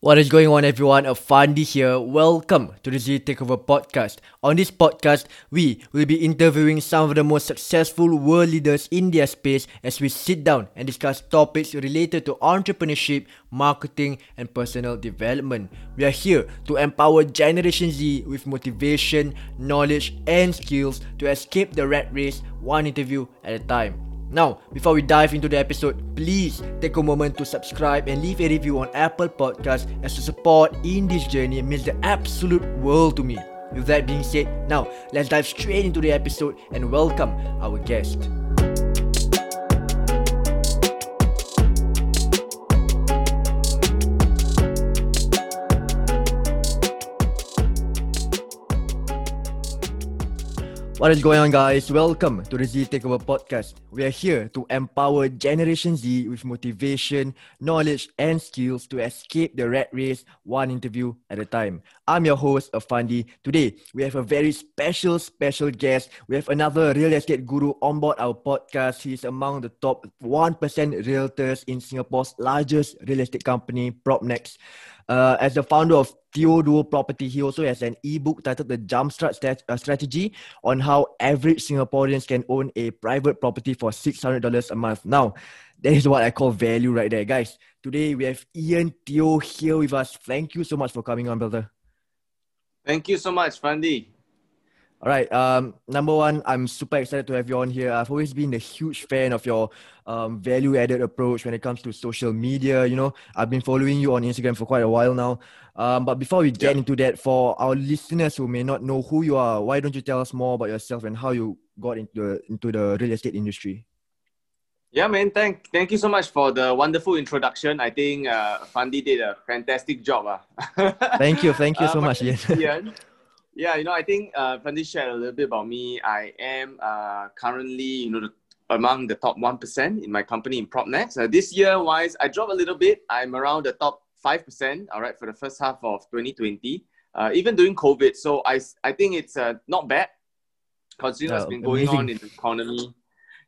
What is going on, everyone? Afandi here. Welcome to the Z Takeover podcast. On this podcast, we will be interviewing some of the most successful world leaders in their space as we sit down and discuss topics related to entrepreneurship, marketing, and personal development. We are here to empower Generation Z with motivation, knowledge, and skills to escape the rat race one interview at a time. Now, before we dive into the episode, please take a moment to subscribe and leave a review on Apple Podcast as the support in this journey means the absolute world to me. With that being said, now let's dive straight into the episode and welcome our guest. What is going on, guys? Welcome to the Z Takeover podcast. We are here to empower Generation Z with motivation, knowledge, and skills to escape the rat race one interview at a time. I'm your host, Irfandi. Today, we have a very special, special guest. We have another real estate guru on board our podcast. He's among the top 1% realtors in Singapore's largest real estate company, PropNex. Uh, as the founder of Teo Duo Property, he also has an ebook titled The Jumpstart Stat- uh, Strategy on how average Singaporeans can own a private property for $600 a month. Now, that is what I call value right there, guys. Today, we have Ian Teo here with us. Thank you so much for coming on, brother. Thank you so much, Fandi. All right. Um, number one, I'm super excited to have you on here. I've always been a huge fan of your um, value-added approach when it comes to social media. You know, I've been following you on Instagram for quite a while now. Um, but before we get into that, for our listeners who may not know who you are, why don't you tell us more about yourself and how you got into the, into the real estate industry? Yeah, man. Thank thank you so much for the wonderful introduction. I think uh, Fandi did a fantastic job. Uh. thank you. Thank you so uh, much, Ian. Yeah, you know, I think uh, Fandi shared a little bit about me. I am uh, currently, you know, the, among the top 1% in my company in PropNex. Uh, this year wise, I dropped a little bit. I'm around the top 5%, all right, for the first half of 2020, uh, even during COVID. So I, I think it's uh, not bad considering what's been going amazing. on in the economy.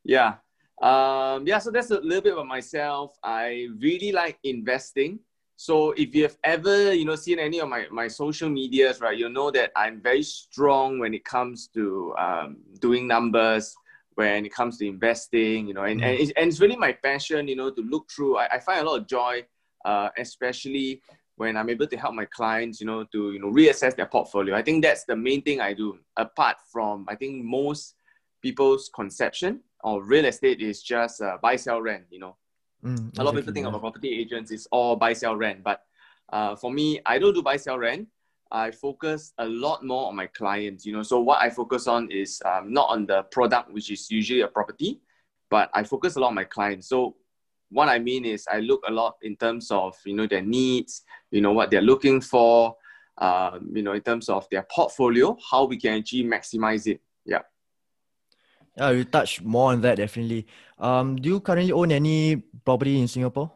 Yeah. Um, yeah, so that's a little bit about myself. I really like investing. So if you have ever, you know, seen any of my, my social medias, right, you'll know that I'm very strong when it comes to um, doing numbers, when it comes to investing, you know, and, mm. and, it's, and it's really my passion, you know, to look through. I, I find a lot of joy, uh, especially when I'm able to help my clients, you know, to, you know, reassess their portfolio. I think that's the main thing I do, apart from, I think most people's conception of real estate is just uh, buy, sell, rent, you know. Mm, a lot of people think about property agents is all buy, sell, rent. But uh, for me, I don't do buy, sell, rent. I focus a lot more on my clients. You know, so what I focus on is um, not on the product, which is usually a property, but I focus a lot on my clients. So what I mean is I look a lot in terms of you know their needs, you know what they're looking for, um, you know in terms of their portfolio, how we can actually maximize it. Yeah. Yeah, you touch more on that definitely. Um, do you currently own any property in Singapore?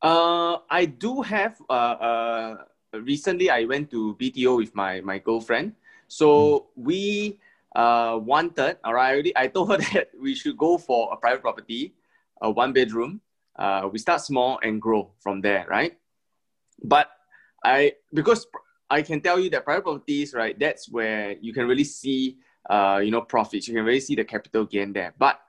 Uh, I do have. Uh, uh, recently I went to BTO with my my girlfriend. So mm. we uh wanted. All right, I already I told her that we should go for a private property, a one bedroom. Uh, we start small and grow from there, right? But I because I can tell you that private properties, right? That's where you can really see uh, you know, profits. You can really see the capital gain there. But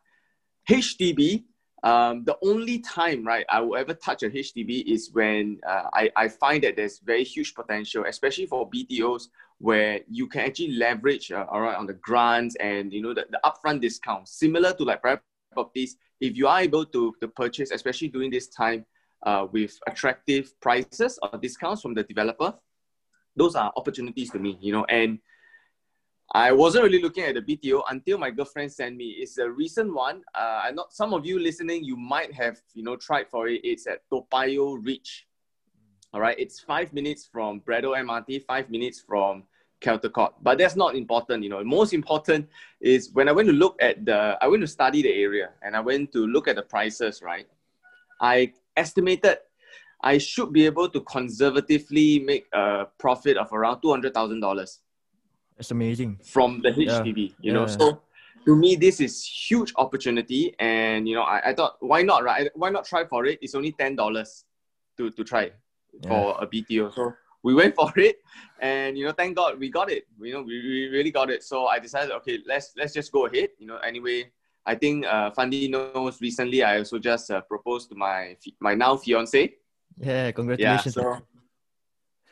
HDB, um, the only time, right, I will ever touch a HDB is when uh, I, I find that there's very huge potential, especially for BTOs, where you can actually leverage uh, all right, on the grants and, you know, the, the upfront discount, similar to like private properties. If you are able to, to purchase, especially during this time uh, with attractive prices or discounts from the developer, those are opportunities to me, you know, and I wasn't really looking at the BTO until my girlfriend sent me. It's a recent one. Uh, I not some of you listening, you might have you know tried for it. It's at Toa Payoh. All right, it's five minutes from Braddell MRT, five minutes from Caldecott. But that's not important. You know, most important is when I went to look at the, I went to study the area and I went to look at the prices. Right, I estimated I should be able to conservatively make a profit of around two hundred thousand dollars that's amazing. From the HDB, yeah. you know. So to me, this is huge opportunity, and you know, I, I thought why not, right? Why not try for it? It's only ten dollars to to try. Yeah. for a BTO. So we went for it, and you know, thank God we got it. You know, we, we really got it. So I decided, okay, let's let's just go ahead. You know, anyway, I think uh, Fandi knows. Recently, I also just uh, proposed to my my now fiance. Yeah, Yeah, congratulations. so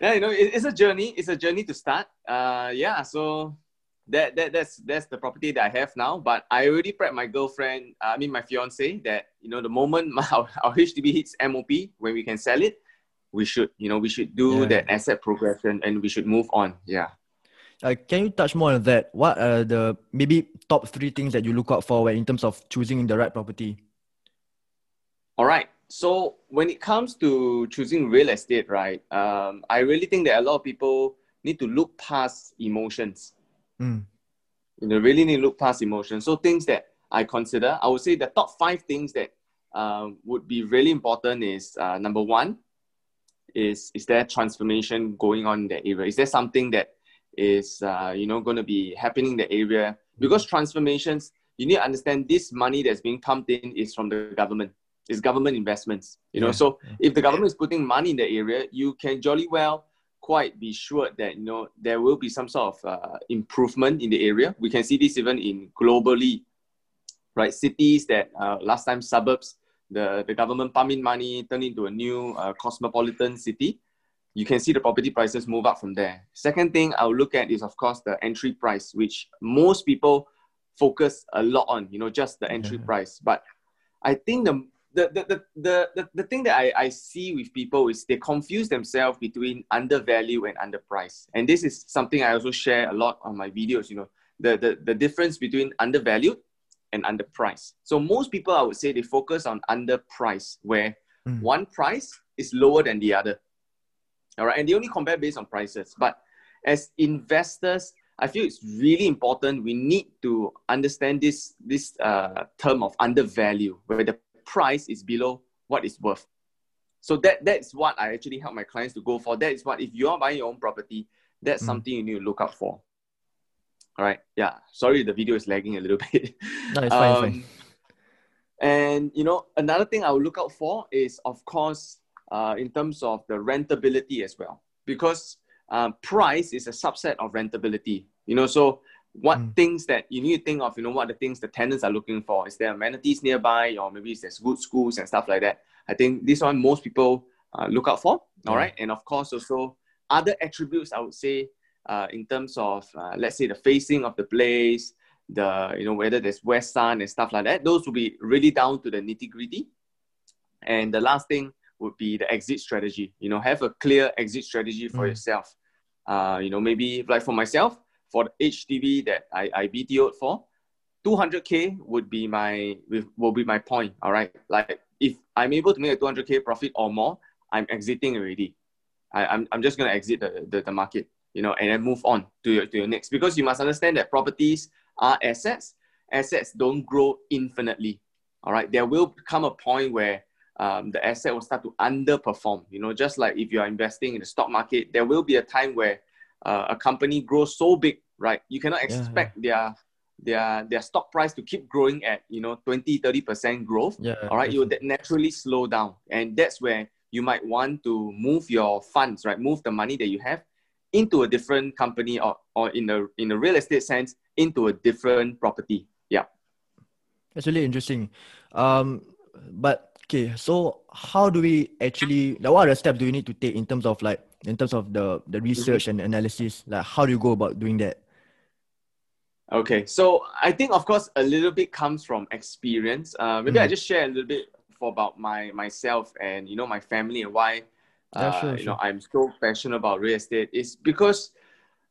yeah, you know, it, it's a journey. It's a journey to start. Uh, yeah, so that that that's that's the property that I have now. But I already prepped my girlfriend. uh, I mean, my fiance. That you know, the moment my, our, our HDB hits MOP, when we can sell it, we should you know we should do Yeah. that asset progression and we should move on. Yeah. Uh, can you touch more on that? What are the maybe top three things that you look out for when in terms of choosing the right property? All right. So when it comes to choosing real estate, right, um, I really think that a lot of people need to look past emotions. Mm. You know, really need to look past emotions. So things that I consider, I would say the top five things that um, would be really important is uh, number one, is is there transformation going on in the area? Is there something that is uh, you know going to be happening in the area? Because transformations, you need to understand this money that's being pumped in is from the government. It's government investments. You know, Yeah, so if the government is putting money in the area, you can jolly well quite be sure that you know there will be some sort of uh, improvement in the area. We can see this even in globally, right? Cities that uh, last time suburbs, the, the government pump in money, turn into a new uh, cosmopolitan city. You can see the property prices move up from there. Second thing I'll look at is of course the entry price, which most people focus a lot on. You know, just the entry Yeah. price, but I think the the, the, the, the, the, thing that I, I see with people is they confuse themselves between undervalue and underpriced. And this is something I also share a lot on my videos, you know, the, the, the difference between undervalued and underpriced. So most people, I would say, they focus on underpriced, where Mm. one price is lower than the other. All right. And they only compare based on prices. But as investors, I feel it's really important. We need to understand this, this uh, term of undervalue, where the price is below what it's worth. So that that's what I actually help my clients to go for. That is what if you are buying your own property, that's Mm. something you need to look out for. All right. Yeah. Sorry, the video is lagging a little bit. No, it's fine, it's fine. Um, And you know, another thing I will look out for is, of course, uh, in terms of the rentability as well, because um, price is a subset of rentability. You know, so what Mm. things that you need to think of? You know, what the things the tenants are looking for? Is there amenities nearby, or maybe there's good schools and stuff like that? I think this one most people uh, look out for. All Yeah. right, and of course also other attributes I would say uh, in terms of uh, let's say the facing of the place, the you know whether there's west sun and stuff like that. Those will be really down to the nitty gritty. And the last thing would be the exit strategy. You know, have a clear exit strategy for Mm. yourself. Uh, you know, maybe like for myself, for the HDB that I, I BTO'd for, 200k would be my will be my point. All right, like if I'm able to make a 200k profit or more, I'm exiting already. I, I'm, I'm just gonna exit the, the, the market, you know, and then move on to your, to your next because you must understand that properties are assets. Assets don't grow infinitely. All right, there will come a point where um, the asset will start to underperform. You know, just like if you are investing in the stock market, there will be a time where uh, a company grows so big, right? You cannot Yeah, yeah. expect their their their stock price to keep growing at you know 20 30 percent growth Yeah. all right you will naturally slow down and that's where you might want to move your funds right move the money that you have into a different company or, or in a in the real estate sense into a different property yeah That's really interesting. Um, but okay, so how do we actually like what are the steps do you need to take in terms of like in terms of the the research and analysis? Like how do you go about doing that? Okay, so I think of course a little bit comes from experience. Uh, maybe I Mm. just share a little bit for about my myself and you know my family and why Yeah, uh, sure, you know. I'm so passionate about real estate is because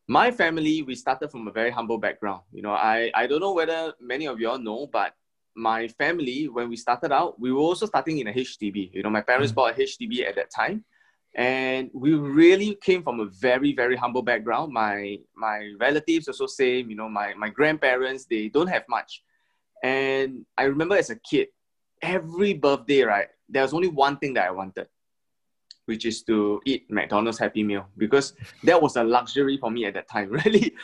my family we started from a very humble background. You know, I I don't know whether many of you all know, but my family when we started out, we were also starting in a HDB. You know, my parents Mm. bought a HDB at that time, and we really came from a very very humble background. My my relatives also same you know my my grandparents they don't have much. And i remember as a kid every birthday right there was only one thing that i wanted which is to eat mcdonald's happy meal because that was a luxury for me at that time really.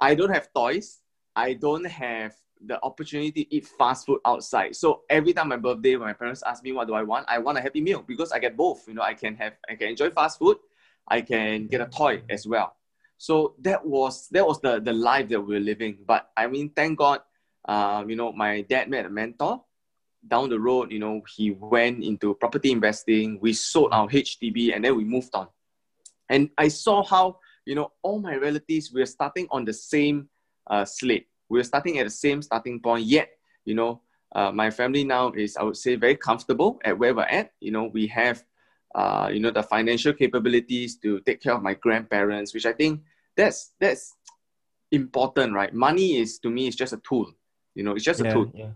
I don't have toys. I don't have the opportunity to eat fast food outside. So every time my birthday, when my parents ask me what do I want, I want a happy meal because I get both. You know, I can have I can enjoy fast food, I can get a toy as well. So that was that was the the life that we were living. But I mean, thank God, um, you know, my dad met a mentor. Down the road, you know, he went into property investing. We sold our HDB and then we moved on. And I saw how, you know, all my relatives were starting on the same uh, slate we are starting at the same starting point, yet, you know, uh, my family now is, I would say, very comfortable at where we're at. You know, we have, uh, you know, the financial capabilities to take care of my grandparents, which I think that's that's important, right? Money is to me is just a tool. You know, it's just a tool. yeah.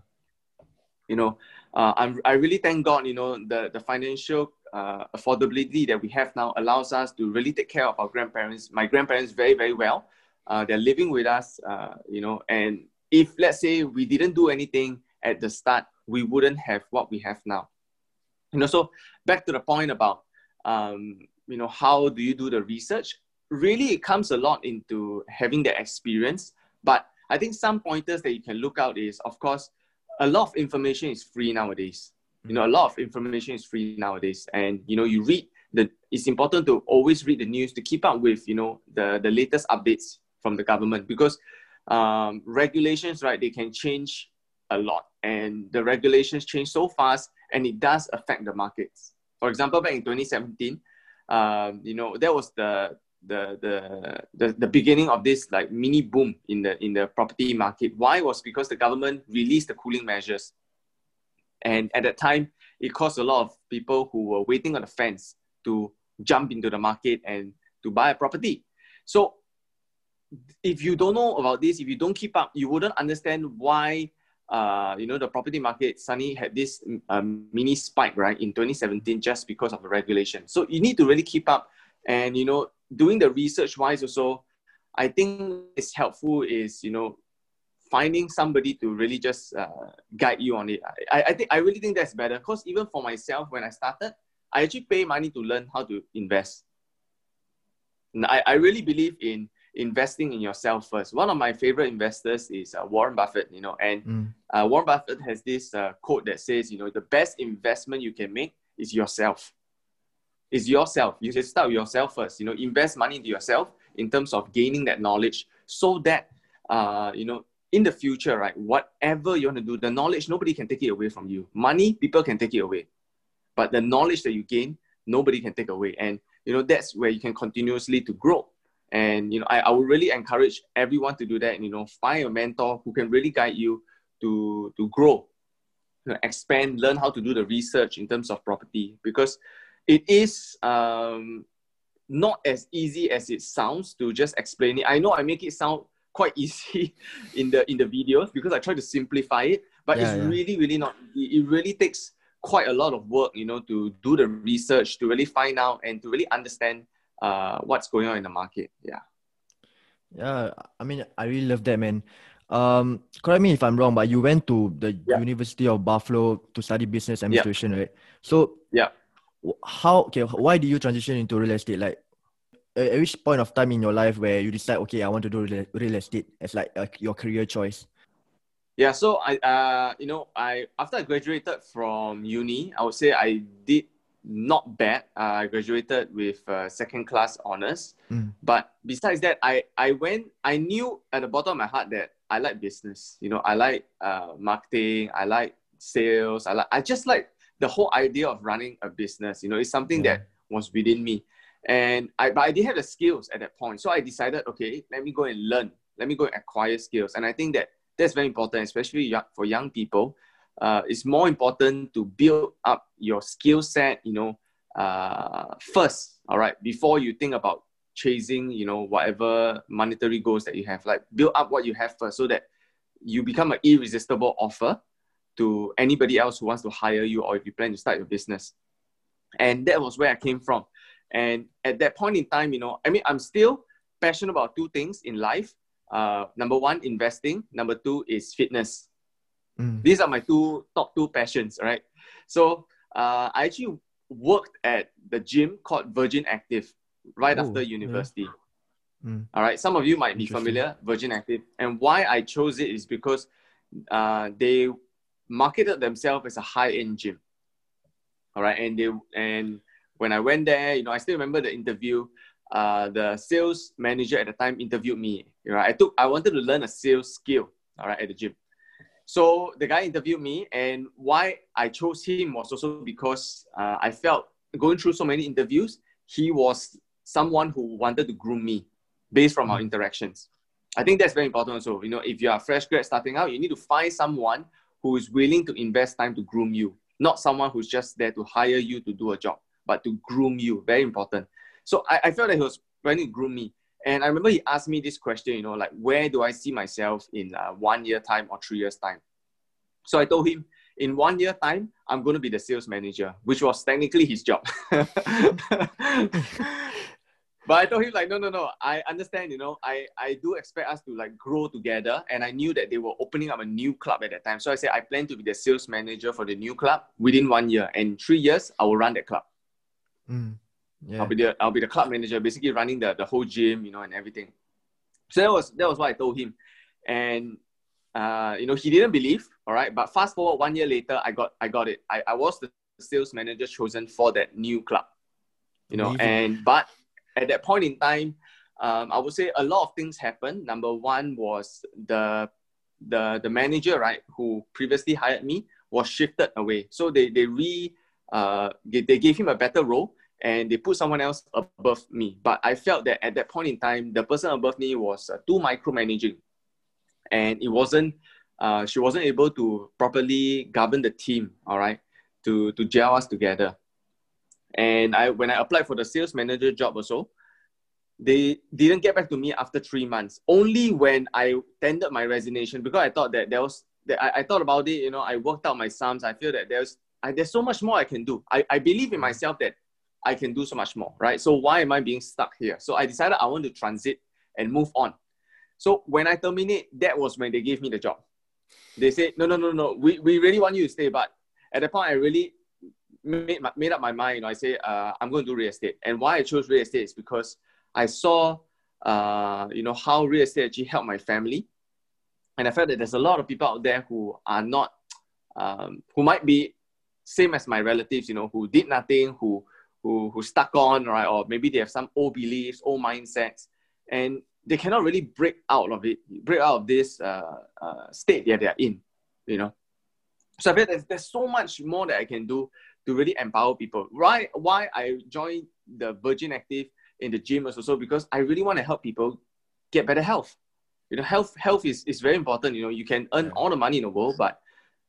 You know, uh, I'm I really thank God. You know, the the financial uh, affordability that we have now allows us to really take care of our grandparents. My grandparents very very well. Uh, they're living with us, uh, you know, and if let's say we didn't do anything at the start, we wouldn't have what we have now. You know, so back to the point about, um, you know, how do you do the research? Really, it comes a lot into having the experience. But I think some pointers that you can look out is, of course, a lot of information is free nowadays. You know, a lot of information is free nowadays, and you know, you read the. It's important to always read the news to keep up with, you know, the the latest updates from the government because um, regulations, right, they can change a lot. And the regulations change so fast and it does affect the markets. For example, back in 2017, um, you know, that was the, the, the, the, the beginning of this like mini boom in the, in the property market. Why was because the government released the cooling measures. And at that time, it caused a lot of people who were waiting on the fence to jump into the market and to buy a property. So if you don't know about this, if you don't keep up, you wouldn't understand why uh, you know the property market suddenly had this um, mini spike right in 2017 just because of the regulation. So you need to really keep up, and you know doing the research wise also, I think it's helpful is you know finding somebody to really just uh, guide you on it. I, I think I really think that's better because even for myself when I started, I actually pay money to learn how to invest. And I, I really believe in investing in yourself first. One of my favorite investors is uh, Warren Buffett, you know, and Mm. uh, Warren Buffett has this uh, quote that says, you know, the best investment you can make is yourself. Is yourself. You should start with yourself first. You know, invest money into yourself in terms of gaining that knowledge, so that uh, you know, in the future, right, whatever you want to do, the knowledge nobody can take it away from you. Money, people can take it away, but the knowledge that you gain, nobody can take away. And you know, that's where you can continuously to grow. And you know, I, I would really encourage everyone to do that. And, you know, find a mentor who can really guide you to to grow, you know, expand, learn how to do the research in terms of property because it is um, not as easy as it sounds to just explain it. I know I make it sound quite easy in the in the videos because I try to simplify it, but Yeah, it's yeah. really really not. It it really takes quite a lot of work, you know, to do the research to really find out and to really understand uh, what's going on in the market. Yeah. Yeah, I mean, I really love that, man. Um, correct me if I'm wrong, but you went to the Yeah. University of Buffalo to study business administration, right? So, Yeah. how, okay, why did you transition into real estate? Like, at which point of time in your life where you decide, okay, I want to do real, estate as like uh, your career choice? Yeah, so I uh you know I after I graduated from uni, I would say I did not bad. Uh, I graduated with uh, second class honors. Mm. But besides that, I I went. I knew at the bottom of my heart that I like business. You know, I like uh, marketing. I like sales. I like. I just like the whole idea of running a business. You know, it's something Yeah. that was within me, and I but I didn't have the skills at that point. So I decided, okay, let me go and learn. Let me go and acquire skills. And I think that that's very important, especially for young people. Uh, it's more important to build up your skill set, you know, uh, first, all right, before you think about chasing, you know, whatever monetary goals that you have. Like, build up what you have first so that you become an irresistible offer to anybody else who wants to hire you or if you plan to start your business. And that was where I came from. And at that point in time, you know, I mean, I'm still passionate about two things in life. Uh, number one, investing. Number two is fitness. Mm. These are my two top two passions, right? So uh, I actually worked at the gym called Virgin Active right Oh, after yeah. university. Mm. All right, some of you might be familiar Virgin Active, and why I chose it is because uh, they marketed themselves as a high-end gym. All right, and they and when I went there, you know, I still remember the interview. Uh, the sales manager at the time interviewed me. You know, I took I wanted to learn a sales skill. All right, at the gym. So the guy interviewed me, and why I chose him was also because uh, I felt going through so many interviews, he was someone who wanted to groom me based from our mm. interactions. I think that's very important also. You know, if you are fresh grad starting out, you need to find someone who is willing to invest time to groom you, not someone who's just there to hire you to do a job, but to groom you. Very important. So I, I felt that he was trying to groom me. And I remember he asked me this question, you know, like, where do I see myself in uh, one year time or three years time? So I told him, in one year time, I'm going to be the sales manager, which was technically his job. but I told him like, no, no, no. I understand. You know, I I do expect us to like grow together, and I knew that they were opening up a new club at that time. So I said I plan to be the sales manager for the new club within one year, and three years I will run that club. Mm, yeah. I'll be the I'll be the club manager, basically running the the whole gym, you know, and everything. So that was that was what I told him, and uh, you know, he didn't believe. All right, but fast forward one year later, I got I got it. I, I was the sales manager chosen for that new club. You know, Amazing. and but at that point in time, um, I would say a lot of things happened. Number one was the the the manager, right, who previously hired me, was shifted away. So they they re uh they gave him a better role and they put someone else above me. But I felt that at that point in time, the person above me was uh, too micromanaging, and it wasn't. Uh, she wasn't able to properly govern the team. All right, to to gel us together. And I when I applied for the sales manager job also, they didn't get back to me after three months. Only when I tendered my resignation because I thought that there was that I, I thought about it, you know, I worked out my sums. I feel that there's I, there's so much more I can do. I, I believe in myself that I can do so much more, right? So why am I being stuck here? So I decided I want to transit and move on. So when I terminate, that was when they gave me the job. They said, no, no, no, no, we, we really want you to stay. But at the point, I really made, made up my mind. You know, I say uh, I'm going to do real estate. And why I chose real estate is because I saw, uh, you know, how real estate actually helped my family. And I felt that there's a lot of people out there who are not, um, who might be same as my relatives, you know, who did nothing, who, who, who stuck on, right? Or maybe they have some old beliefs, old mindsets, and they cannot really break out of it, break out of this uh, uh, state that they're in, you know. So I feel there's, there's so much more that I can do to really empower people. Why why I joined the Virgin Active in the gym is also because I really want to help people get better health. You know, health health is, is very important. You know, you can earn all the money in the world, but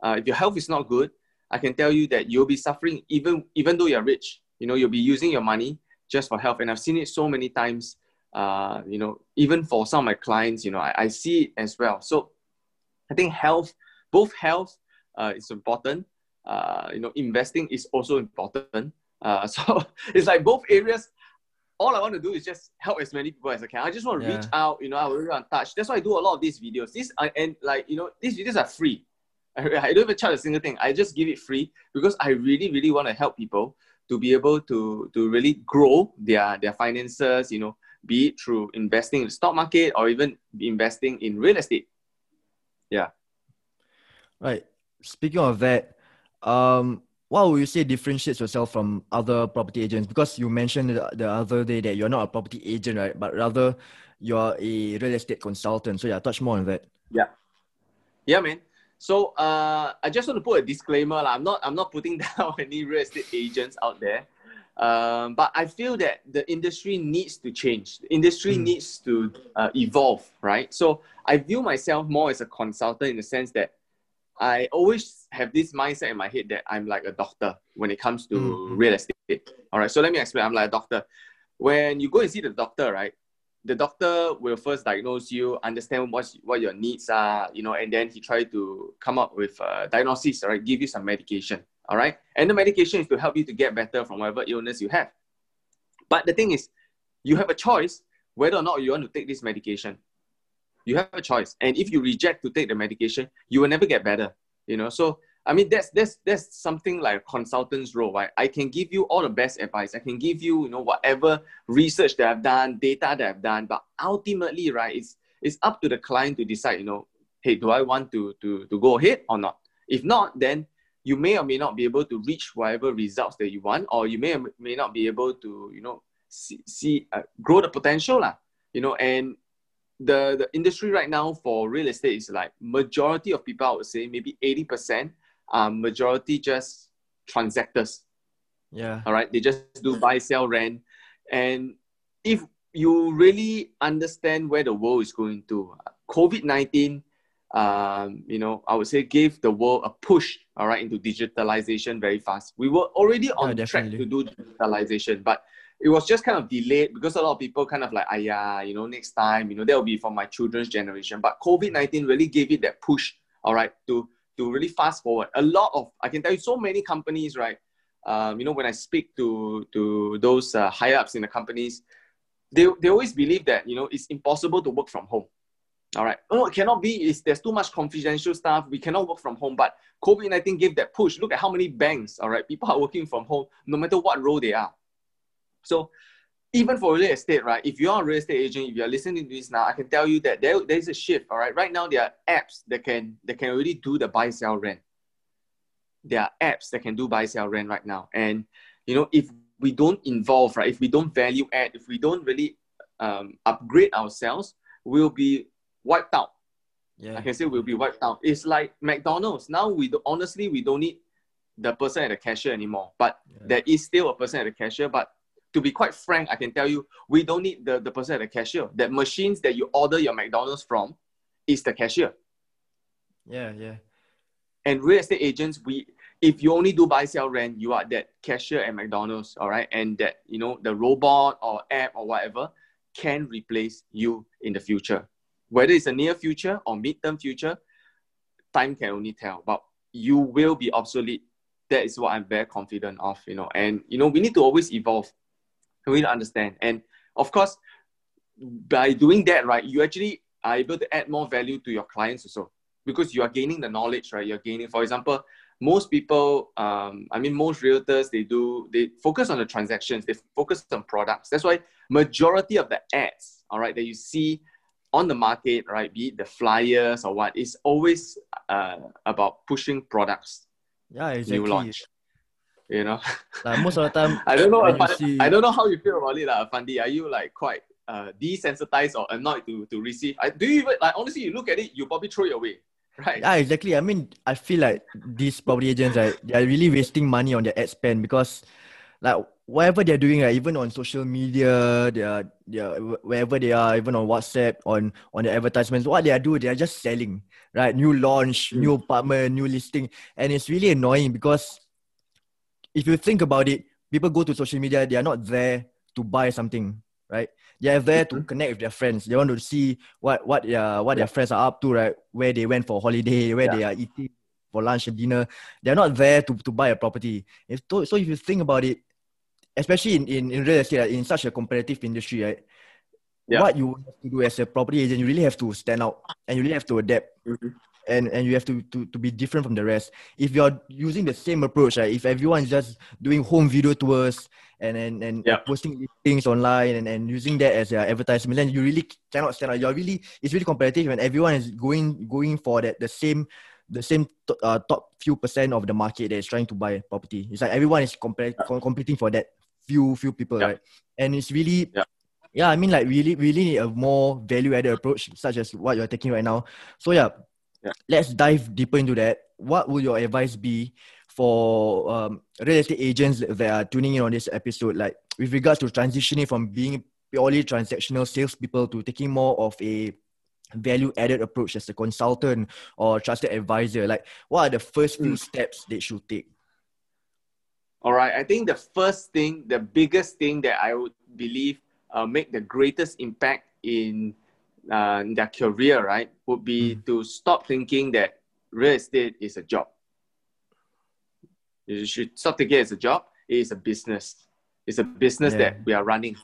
uh, if your health is not good, I can tell you that you'll be suffering even even though you're rich. You know, you'll be using your money just for health. And I've seen it so many times. Uh, you know, even for some of my clients, you know, I, I see it as well. So I think health, both health uh, is important, uh, you know, investing is also important. Uh, so it's like both areas. All I want to do is just help as many people as I can. I just want to yeah. reach out. You know, I really want to touch. That's why I do a lot of these videos. These uh, and like you know, these videos are free. I, I don't even charge a single thing. I just give it free because I really, really want to help people to be able to to really grow their their finances. You know, be it through investing in the stock market or even investing in real estate. Yeah. Right. Speaking of that, um, what would you say differentiates yourself from other property agents? Because you mentioned the other day that you're not a property agent, right? But rather you're a real estate consultant. So yeah, touch more on that. Yeah. Yeah, man. So uh, I just want to put a disclaimer. I'm not I'm not putting down any real estate agents out there. Um, but I feel that the industry needs to change. The industry mm. needs to uh, evolve, right? So I view myself more as a consultant in the sense that I always have this mindset in my head that I'm like a doctor when it comes to mm-hmm. real estate. All right, so let me explain. I'm like a doctor. When you go and see the doctor, right, the doctor will first diagnose you, understand what what your needs are, you know, and then he try to come up with a diagnosis, right, give you some medication, all right, and the medication is to help you to get better from whatever illness you have. But the thing is, you have a choice whether or not you want to take this medication. You have a choice. And if you reject to take the medication, you will never get better. You know, so I mean that's that's that's something like a consultant's role, right? I can give you all the best advice. I can give you, you know, whatever research that I've done, data that I've done, but ultimately, right, it's it's up to the client to decide, you know, hey, do I want to, to, to go ahead or not? If not, then you may or may not be able to reach whatever results that you want, or you may or may not be able to, you know, see, see uh, grow the potential, lah, you know, and the, the industry right now for real estate is like majority of people, I would say maybe 80%, um, majority just transactors. Yeah. All right. They just do buy, sell, rent. And if you really understand where the world is going to, COVID 19, um, you know, I would say gave the world a push, all right, into digitalization very fast. We were already on Yeah, track to do digitalization, but it was just kind of delayed because a lot of people kind of like, ah, yeah, you know, next time, you know, that will be for my children's generation. But COVID 19 really gave it that push, all right, to, to really fast forward. A lot of, I can tell you, so many companies, right? Um, you know, when I speak to, to those uh, ups in the companies, they, they always believe that, you know, it's impossible to work from home. All right. Oh, it cannot be. It's, there's too much confidential stuff. We cannot work from home. But COVID 19 gave that push. Look at how many banks, all right, people are working from home, no matter what role they are. So, even for real estate, right? If you are a real estate agent, if you're listening to this now, I can tell you that there, there is a shift. All right. Right now, there are apps that can that can already do the buy sell rent. There are apps that can do buy sell rent right now. And you know, if we don't involve, right, if we don't value add, if we don't really um, upgrade ourselves, we'll be wiped out. Yeah. I can say we'll be wiped out. It's like McDonald's. Now we do, honestly we don't need the person at the cashier anymore. But Yeah. there is still a person at the cashier. But to be quite frank, I can tell you we don't need the, the person at the cashier. That machines that you order your McDonald's from is the cashier. Yeah. Yeah. And real estate agents, we if you only do buy sell rent, you are that cashier at McDonald's, all right, and that you know the robot or app or whatever can replace you in the future. Whether it's a near future or mid-term future, time can only tell. But you will be obsolete. That is what I'm very confident of, you know. And you know, we need to always evolve. To understand. And of course, by doing that, right, you actually are able to add more value to your clients also because you are gaining the knowledge, right? You're gaining, for example, most people, um, I mean, most realtors, they do, they focus on the transactions, they focus on products. That's why majority of the ads, all right, that you see on the market, right, be it the flyers or what, is always uh, about pushing products, Yeah. Exactly. new launch. You know, Like most of the time, I don't know. You see- I don't know how you feel about it, lah, Fandi. Are you like quite uh, desensitized or annoyed to, to receive? I, do you even like honestly? You look at it, you probably throw it away, right? Yeah, exactly. I mean, I feel like these property agents, right, they are really wasting money on their ad spend because, like, whatever they're doing, right, even on social media, they are, they are, wherever they are, even on WhatsApp, on on the advertisements, what they are doing, they are just selling, right? New launch, new apartment, new listing, and it's really annoying because if you think about it, people go to social media, they are not there to buy something, right? They are there to Mhm. connect with their friends. They want to see what what their what their friends are up to, right? Where they went for holiday, where Yeah. they are eating for lunch and dinner. They're not there to, to buy a property. If to, so, if you think about it, especially in, in, in real estate, in such a competitive industry, right? Yeah. What you have to do as a property agent, you really have to stand out and you really have to adapt Mhm. And and you have to, to to be different from the rest. If you're using the same approach, right? If everyone is just doing home video tours and and, and Yeah. posting things online and, and using that as their advertisement, then you really cannot stand out. You're really it's really competitive and everyone is going going for that the same the same to, uh, top few percent of the market that is trying to buy property. It's like everyone is compare, com- competing for that few few people, Yeah. right? And it's really Yeah. yeah, I mean like really really need a more value added approach such as what you're taking right now. So yeah, Yeah. let's dive deeper into that. What would your advice be for um, real estate agents that are tuning in on this episode, like with regards to transitioning from being purely transactional salespeople to taking more of a value added approach as a consultant or trusted advisor? Like, what are the first few Mm. steps they should take? All right. I think the first thing, the biggest thing that I would believe uh, make the greatest impact in, uh, in their career, right, would be Mm. to stop thinking that real estate is a job. You should stop thinking it's a job. It is a business. It's a business Yeah. that we are running.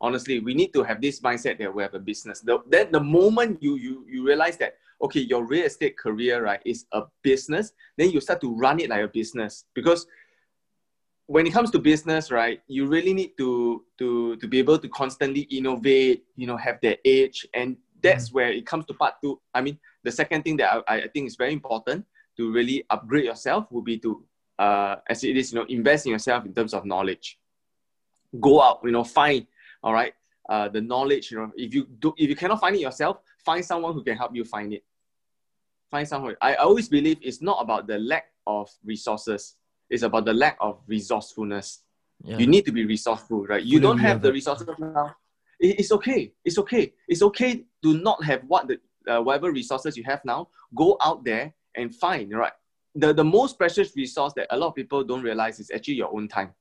Honestly, we need to have this mindset that we have a business. The, then the moment you you you realize that okay, your real estate career right is a business, then you start to run it like a business because when it comes to business, right, you really need to to to be able to constantly innovate, you know, have that edge, and that's where it comes to part two. I mean, the second thing that I, I think is very important to really upgrade yourself would be to, uh, as it is, you know, invest in yourself in terms of knowledge. Go out, you know, find, all right, uh, the knowledge. You know, if you do, if you cannot find it yourself, find someone who can help you find it. Find someone. I always believe it's not about the lack of resources. It's about the lack of resourcefulness. Yeah. You need to be resourceful, right? You don't have the resources now. It's okay. It's okay. It's okay to not have what the uh, whatever resources you have now. Go out there and find right. The the most precious resource that a lot of people don't realize is actually your own time.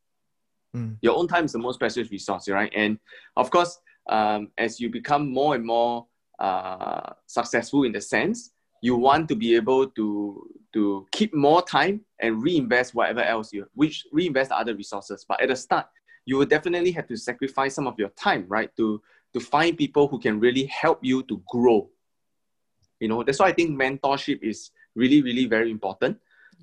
Mm. Your own time is the most precious resource, right? And of course, um, as you become more and more uh, successful in the sense, you want to be able to to keep more time and reinvest whatever else you which reinvest other resources. But at the start, you will definitely have to sacrifice some of your time, right? To to find people who can really help you to grow. You know, that's why I think mentorship is really, really very important.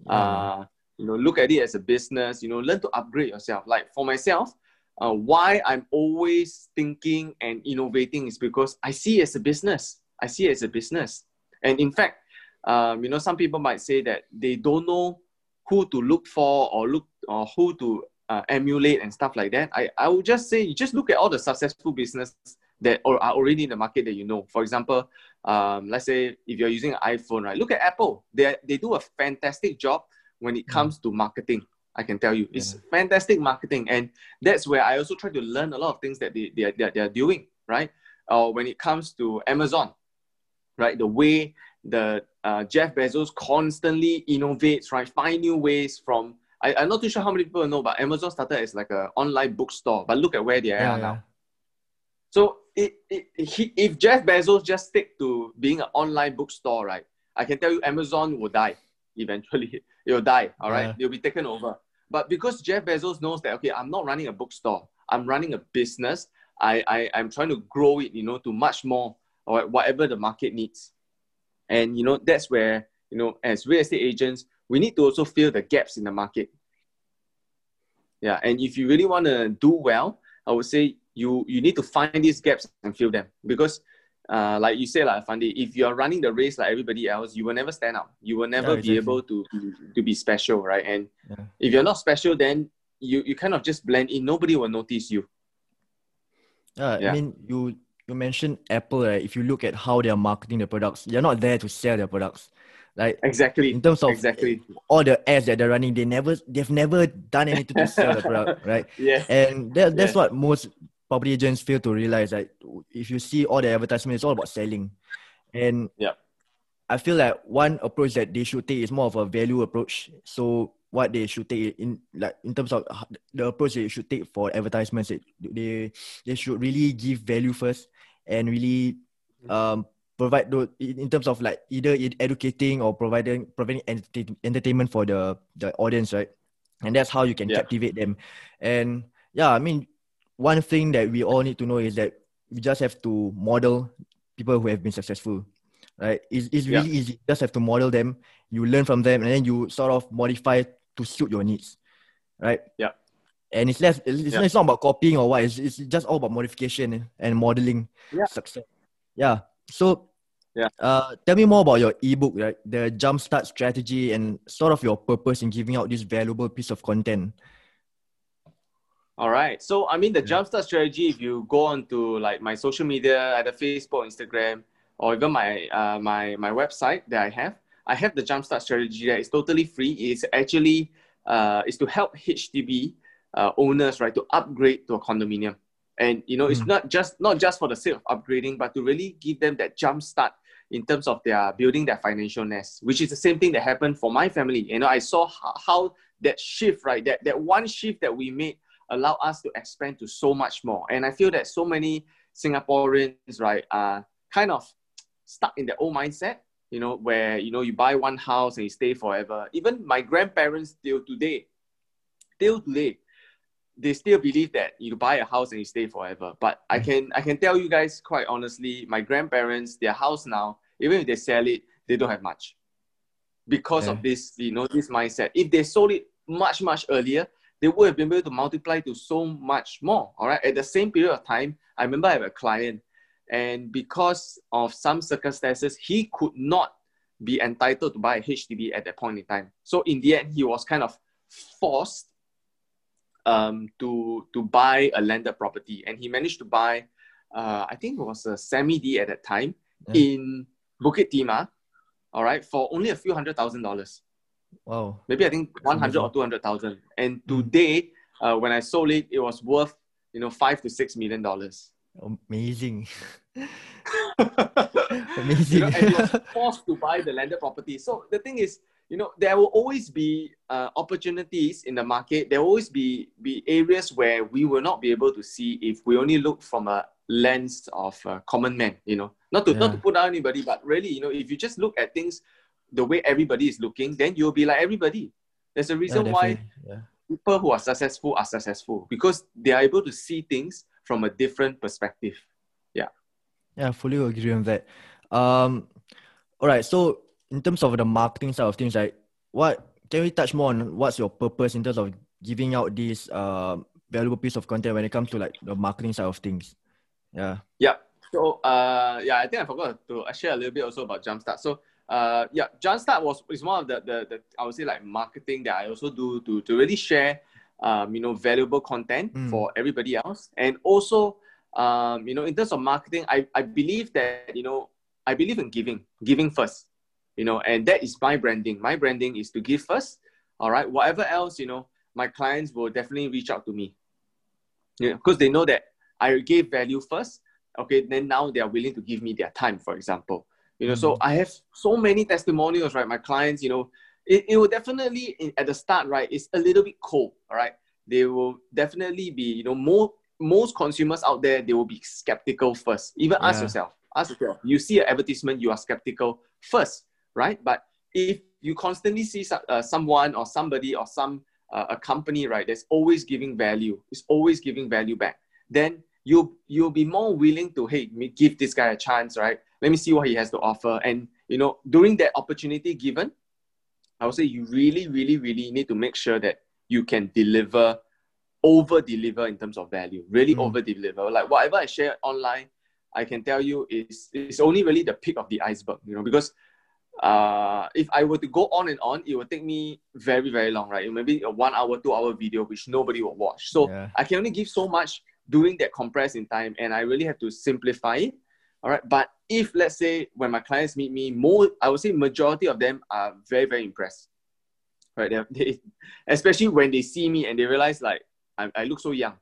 Yeah. Uh, you know, look at it as a business, you know, learn to upgrade yourself. Like for myself, uh, why I'm always thinking and innovating is because I see it as a business. I see it as a business. And in fact, um, you know, some people might say that they don't know who to look for or look or who to uh, emulate and stuff like that. I, I would just say you just look at all the successful business that are already in the market that you know. For example, um, let's say if you're using an iPhone, right? Look at Apple. They they do a fantastic job when it comes to marketing. I can tell you, it's yeah. fantastic marketing, and that's where I also try to learn a lot of things that they they are, they are, doing, right? Or when it comes to Amazon, right? The way the uh, Jeff Bezos constantly innovates, right? Find new ways from. I, I'm not too sure how many people know, but Amazon started as like an online bookstore. But look at where they are yeah, now. So it, it, he, if Jeff Bezos just stick to being an online bookstore, right? I can tell you Amazon will die eventually. It will die, all right? Yeah. They'll be taken over. But because Jeff Bezos knows that, okay, I'm not running a bookstore. I'm running a business. I, I, I'm trying to grow it, you know, to much more or whatever the market needs. And, you know, that's where, you know, as real estate agents, we need to also fill the gaps in the market. Yeah. And if you really want to do well, I would say you you need to find these gaps and fill them because uh, like you say like Fandi, if you're running the race like everybody else, you will never stand out. You will never yeah, exactly. be able to, to be special, right? And yeah. if you're not special, then you, you kind of just blend in. Nobody will notice you. Uh, yeah, I mean, you you mentioned Apple, right? If you look at how they are marketing their products, they're not there to sell their products. Like exactly in terms of exactly all the ads that they're running, they never they've never done anything to sell the product, right? Yeah. And that, that's what most property agents fail to realize that if you see all the advertisements, it's all about selling. And yeah, I feel like one approach that they should take is more of a value approach. So what they should take in like in terms of the approach they should take for advertisements, they they should really give value first and really um provide those in terms of like either educating or providing providing entertainment for the the audience, right? And that's how you can yeah. captivate them. And yeah, I mean one thing that we all need to know is that we just have to model people who have been successful right it's, it's really yeah. easy you just have to model them you learn from them and then you sort of modify to suit your needs right yeah and it's less it's, yeah. it's not about copying or what it's, it's just all about modification and modeling yeah. success yeah so yeah uh tell me more about your ebook right the jumpstart strategy and sort of your purpose in giving out this valuable piece of content all right. So I mean the jumpstart strategy, if you go onto like my social media, either Facebook, Instagram, or even my uh, my my website that I have, I have the jumpstart strategy that is totally free. It's actually uh, is to help HDB uh, owners right to upgrade to a condominium. And you know, mm. it's not just not just for the sake of upgrading, but to really give them that jump start in terms of their building their financial nest, which is the same thing that happened for my family. You know, I saw how, how that shift, right? That that one shift that we made allow us to expand to so much more. And I feel that so many Singaporeans, right, are kind of stuck in their old mindset, you know, where, you know, you buy one house and you stay forever. Even my grandparents till today, till today, they still believe that you buy a house and you stay forever. But I mm. can I can tell you guys quite honestly, my grandparents, their house now, even if they sell it, they don't have much. Because yeah. of this, you know, this mindset. If they sold it much, much earlier, they would have been able to multiply to so much more. All right. At the same period of time, I remember I have a client And because of some circumstances, he could not be entitled to buy a HDB at that point in time. So in the end, he was kind of forced um, to to buy a landed property, and he managed to buy, uh, I think it was a semi D at that time yeah. in Bukit Timah, all right, for only a few hundred thousand dollars. Wow. Maybe I think one hundred or two hundred thousand. And hmm. today, uh, when I sold it, it was worth you know five to six million dollars. Amazing. Amazing. you know, and you're forced to buy the landed property. So the thing is, you know, there will always be uh, opportunities in the market. There will always be be areas where we will not be able to see if we only look from a lens of a common man. You know, not to yeah. not to put down anybody, but really, you know, if you just look at things the way everybody is looking, then you'll be like everybody. There's a reason yeah, why yeah. people who are successful are successful because they are able to see things from a different perspective. Yeah. Yeah, fully agree on that. Um, all right. So in terms of the marketing side of things, like what can we touch more on what's your purpose in terms of giving out this uh, valuable piece of content when it comes to like the marketing side of things? Yeah. Yeah. So uh yeah, I think I forgot to share a little bit also about Jumpstart. So uh yeah, Jumpstart was is one of the, the the I would say like marketing that I also do to to really share um you know valuable content mm. for everybody else. And also um you know in terms of marketing, I, I believe that you know I believe in giving, giving first. You know, and that is my branding. My branding is to give first. All right. Whatever else, you know, my clients will definitely reach out to me. Yeah, because they know that I gave value first. Okay, then now they are willing to give me their time, for example. You know, mm-hmm. so I have so many testimonials, right? My clients, you know, it, it will definitely at the start, right? It's a little bit cold, all right. They will definitely be, you know, more most consumers out there, they will be skeptical first. Even yeah. ask yourself, ask yourself. You see an advertisement, you are skeptical first, right? But if you constantly see uh, someone or somebody or some uh, a company, right, that's always giving value, is always giving value back, then you you'll be more willing to hey me give this guy a chance right let me see what he has to offer and you know during that opportunity given i would say you really really really need to make sure that you can deliver over deliver in terms of value really mm. over deliver like whatever i share online i can tell you is it's only really the peak of the iceberg you know because uh, if I were to go on and on, it would take me very, very long, right? It may be a one hour, two hour video, which nobody will watch. So yeah. I can only give so much doing that compress in time and I really have to simplify it. All right. But if let's say when my clients meet me, more I would say majority of them are very, very impressed. Right. They, they, especially when they see me and they realize like I, I look so young.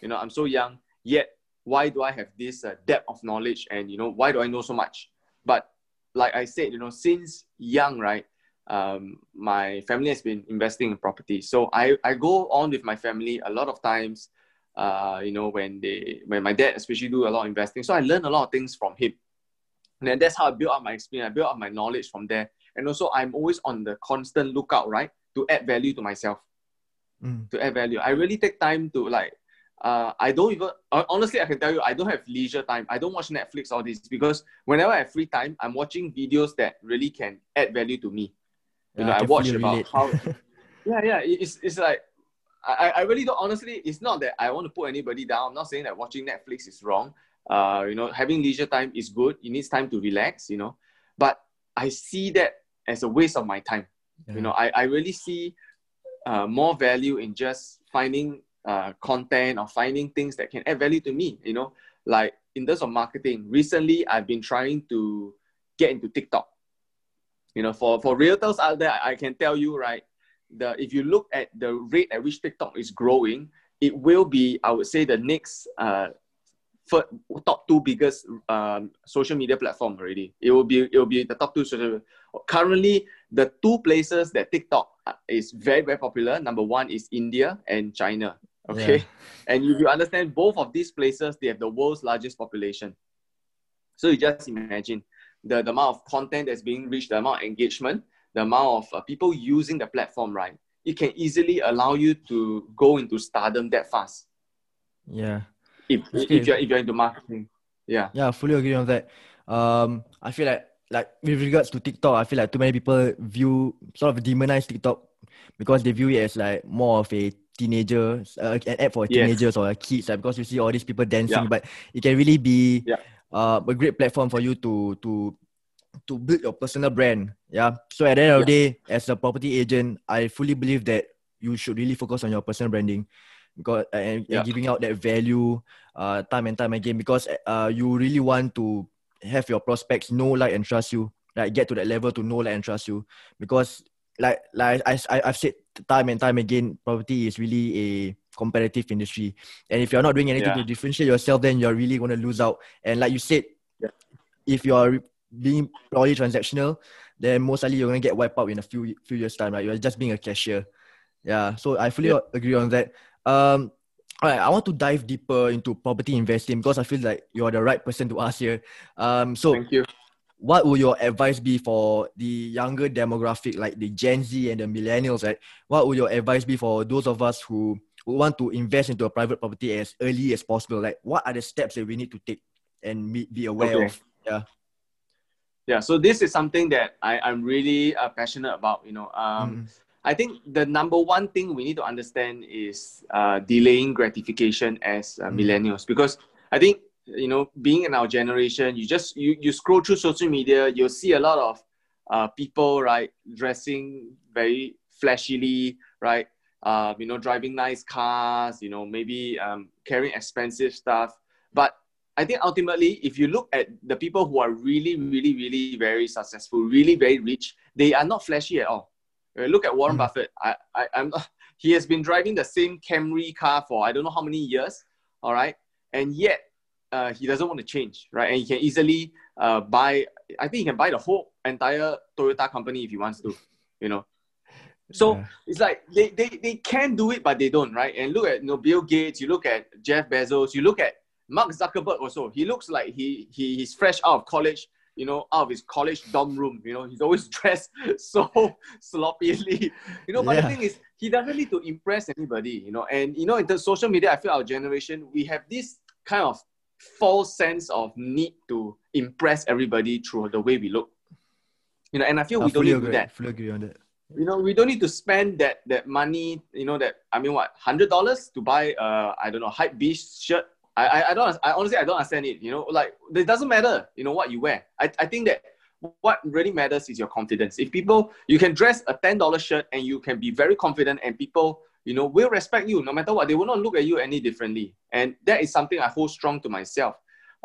You know, I'm so young, yet why do I have this uh, depth of knowledge and you know why do I know so much? But like I said, you know, since young, right, um, my family has been investing in property. So I, I go on with my family a lot of times uh, you know, when they when my dad especially do a lot of investing. So I learn a lot of things from him. And then that's how I built up my experience. I built up my knowledge from there. And also I'm always on the constant lookout, right? To add value to myself. Mm. To add value. I really take time to like uh, I don't even honestly I can tell you I don't have leisure time. I don't watch Netflix all this because whenever I have free time, I'm watching videos that really can add value to me. You yeah, know, I, I watch about how yeah, yeah. It's it's like I, I really don't honestly it's not that I want to put anybody down. I'm not saying that watching Netflix is wrong. Uh, you know, having leisure time is good. It needs time to relax, you know. But I see that as a waste of my time. Yeah. You know, I, I really see uh, more value in just finding uh, content or finding things that can add value to me, you know. Like in terms of marketing, recently I've been trying to get into TikTok. You know, for, for realtors out there, I can tell you, right, the if you look at the rate at which TikTok is growing, it will be, I would say, the next uh, top two biggest um, social media platform already. It will be it will be the top two social. Currently, the two places that TikTok uh, is very very popular. Number one is India and China. Okay, yeah. and if you understand both of these places, they have the world's largest population. So you just imagine the, the amount of content that's being reached, the amount of engagement, the amount of uh, people using the platform, right, it can easily allow you to go into stardom that fast. Yeah. If, okay. if you're if you're into marketing. Yeah. Yeah, I fully agree on that. Um, I feel like like with regards to TikTok, I feel like too many people view sort of demonize TikTok because they view it as like more of a teenagers, uh, an app for Yes. teenagers or kids, right? because you see all these people dancing, Yeah. but it can really be Yeah. uh, a great platform for you to to to build your personal brand. Yeah. So at the end of the day, as a property agent, I fully believe that you should really focus on your personal branding because uh, and, and giving out that value uh, time and time again because uh, you really want to have your prospects know, like, and trust you. Like get to that level to know, like, and trust you because like like I, I I've said time and time again, property is really a competitive industry, and if you're not doing anything Yeah. to differentiate yourself, then you're really gonna lose out. And like you said, Yeah. if you are being purely transactional, then most likely you're gonna get wiped out in a few few years time. Right, you're just being a cashier. Yeah, so I fully Yeah. agree on that. Um, all right, I want to dive deeper into property investing because I feel like you're the right person to ask here. Um, so Thank you. What would your advice be for the younger demographic like the gen z and the millennials right what would your advice be for those of us who, who want to invest into a private property as early as possible like what are the steps that we need to take and be, be aware Okay. of yeah Yeah. So this is something that I, I'm really uh, passionate about. You know, um, Mm, I think the number one thing we need to understand is uh, delaying gratification as uh, Mm. millennials because I think you know being in our generation, you just you you scroll through social media, you'll see a lot of uh, people right dressing very flashily, right? Uh, you know, driving nice cars, you know, maybe um, carrying expensive stuff. But I think ultimately, if you look at the people who are really, really, really very successful, really very rich, they are not flashy at all. Uh, Look at Warren Mm. Buffett. I, I, I'm, he has been driving the same Camry car for I don't know how many years. All right, and yet uh, he doesn't want to change, right? And he can easily uh, buy. I think he can buy the whole entire Toyota company if he wants to. You know, so Yeah. it's like they, they, they can do it, but they don't, right? And look at you know Bill Gates, you look at Jeff Bezos, you look at Mark Zuckerberg also. He looks like he, he he's fresh out of college, you know, out of his college dorm room. You know, he's always dressed so sloppily. You know, but Yeah. the thing is, he doesn't need to impress anybody, you know. And you know, in the social media, I feel our generation, we have this kind of false sense of need to impress everybody through the way we look. You know, and I feel I we don't need to do that. Fully agree on that. You know we don't need to spend that that money you know that i mean what hundred dollars to buy uh i don't know hype beast shirt? I, I i don't i honestly i don't understand it you know like it doesn't matter you know what you wear. I, I think that what really matters is your confidence. If people you can dress a $10 shirt and you can be very confident and people you know will respect you no matter what they will not look at you any differently and that is something i hold strong to myself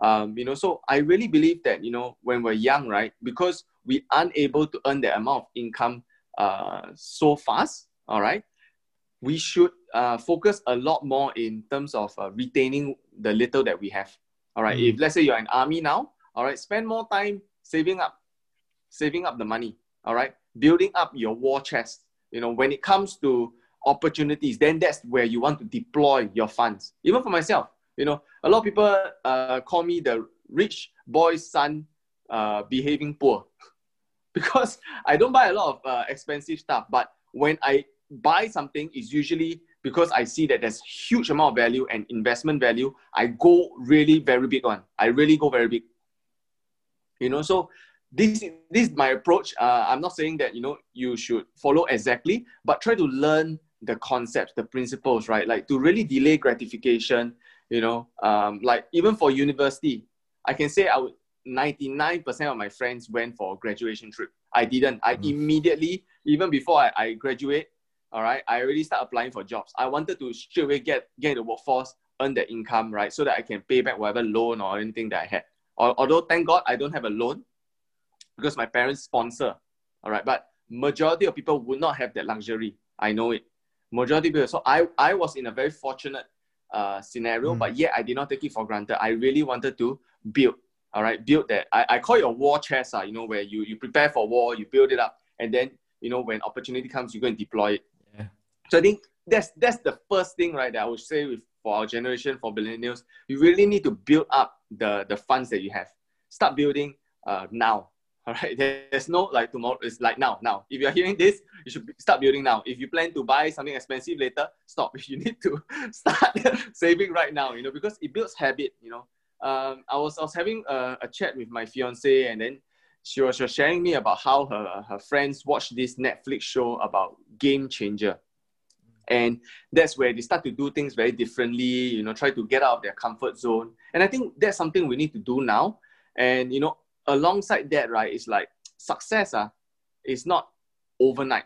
um, you know so i really believe that you know when we're young right because we aren't able to earn that amount of income uh, so fast, all right, we should uh, focus a lot more in terms of uh, retaining the little that we have. All right, Mm. if let's say you're an army now, all right, spend more time saving up, saving up the money. All right, building up your war chest. You know, when it comes to opportunities, then that's where you want to deploy your funds. Even for myself, you know, a lot of people uh, call me the rich boy's son uh, behaving poor because I don't buy a lot of uh, expensive stuff. But when I buy something, it's usually because I see that there's huge amount of value and investment value. I go really very big on. I really go very big. You know, so this this is my approach. Uh, I'm not saying that you know you should follow exactly, but try to learn the concepts, the principles, right? Like to really delay gratification. You know, um, like even for university, I can say I would 99% of my friends went for a graduation trip. I didn't. I Mm. immediately, even before I, I graduate, all right, I already start applying for jobs. I wanted to straight away get, get in the workforce, earn the income, right, so that I can pay back whatever loan or anything that I had. Al- Although, thank God, I don't have a loan because my parents sponsor, all right, but majority of people would not have that luxury. I know it. Majority people. So I, I was in a very fortunate uh, scenario, Mm. but yet I did not take it for granted. I really wanted to build all right build that i, I call it a war chest uh, you know where you you prepare for war you build it up and then you know when opportunity comes you go and deploy it Yeah. so i think that's that's the first thing right that i would say with for our generation for millennials you really need to build up the the funds that you have start building uh, now all right there's no like tomorrow it's like now now. If you're hearing this you should start building now. If you plan to buy something expensive later stop. You need to start saving right now you know because it builds habit you know. Um, I was I was having a, a chat with my fiance, and then she was, sharing me about how her her friends watch this Netflix show about Game Changer. and that's where they start to do things very differently you know try to get out of their comfort zone. And i think that's something we need to do now. And you know alongside that right it's like success uh, is not overnight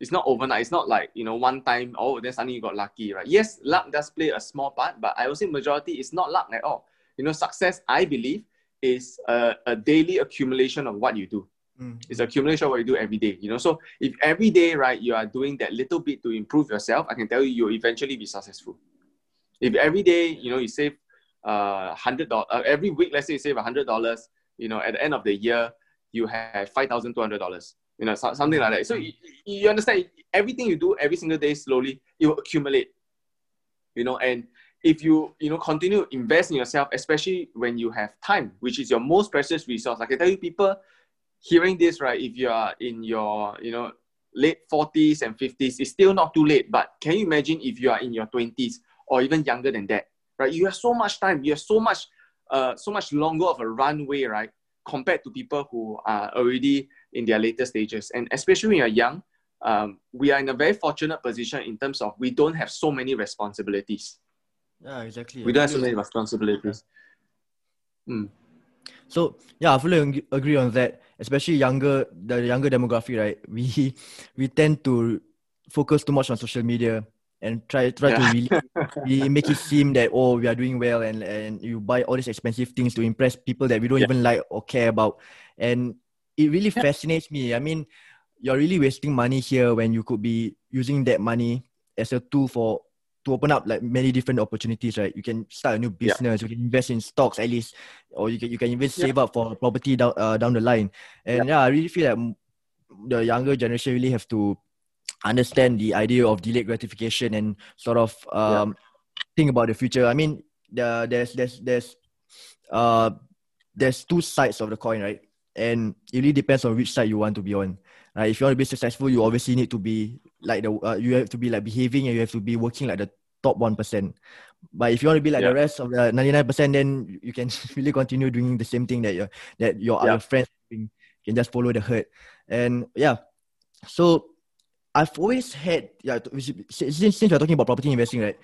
it's not overnight it's not like you know one time oh then suddenly you got lucky right yes luck does play a small part but i would say majority is not luck at all you know success i believe is a, a daily accumulation of what you do Mm. It's accumulation of what you do every day. You know, so if every day, right, you are doing that little bit to improve yourself, I can tell you, you'll eventually be successful. If every day, you know, you save uh hundred dollars uh, every week, let's say you save a hundred dollars, you know, at the end of the year, you have five thousand two hundred dollars. You know, so, something like that. So you, you understand everything you do every single day slowly, it will accumulate. You know, and if you you know continue invest in yourself, especially when you have time, which is your most precious resource. Like I tell you, people hearing this, right, if you are in your, you know, late 40s and 50s, it's still not too late. But can you imagine if you are in your 20s or even younger than that, right? You have so much time, you have so much, uh, so much longer of a runway, right, compared to people who are already in their later stages. And especially when you're young, um, we are in a very fortunate position in terms of we don't have so many responsibilities. Yeah, exactly. We don't have so many responsibilities. Mm. So yeah, I fully agree on that. Especially younger, the younger demographic, right? We we tend to focus too much on social media and try try yeah. to really, really make it seem that oh we are doing well and and you buy all these expensive things to impress people that we don't yeah. even like or care about, and it really yeah. fascinates me. I mean, you're really wasting money here when you could be using that money as a tool for to open up like many different opportunities, right? You can start a new business, you can invest in stocks at least, or you can you can even save up for property down uh, down the line. And yeah. yeah, I really feel like the younger generation really have to understand the idea of delayed gratification and sort of um, think about the future. I mean, the, there's there's there's uh there's two sides of the coin, right? And it really depends on which side you want to be on. Right? If you want to be successful, you obviously need to be like the uh, you have to be like behaving and you have to be working like the top one percent. But if you want to be like yeah. the rest of the ninety nine percent, then you can really continue doing the same thing that your that your yeah. other friends doing. You can just follow the herd, and yeah. So I've always had yeah. Since since we're talking about property investing, right?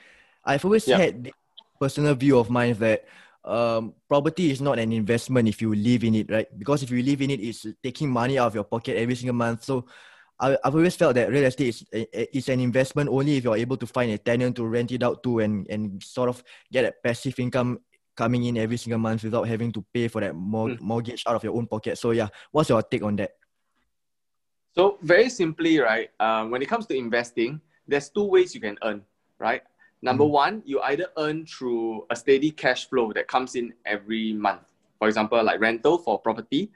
I've always yeah. had the personal view of mine that um, property is not an investment if you live in it, right? Because if you live in it, it's taking money out of your pocket every single month. So I, I've always felt that real estate is, is an investment only if you're able to find a tenant to rent it out to and, and sort of get a passive income coming in every single month without having to pay for that mor- mm. mortgage out of your own pocket. So yeah, what's your take on that? So very simply, right? Um, when it comes to investing, there's two ways you can earn, right? Number mm. one, you either earn through a steady cash flow that comes in every month. For example, like rental for property,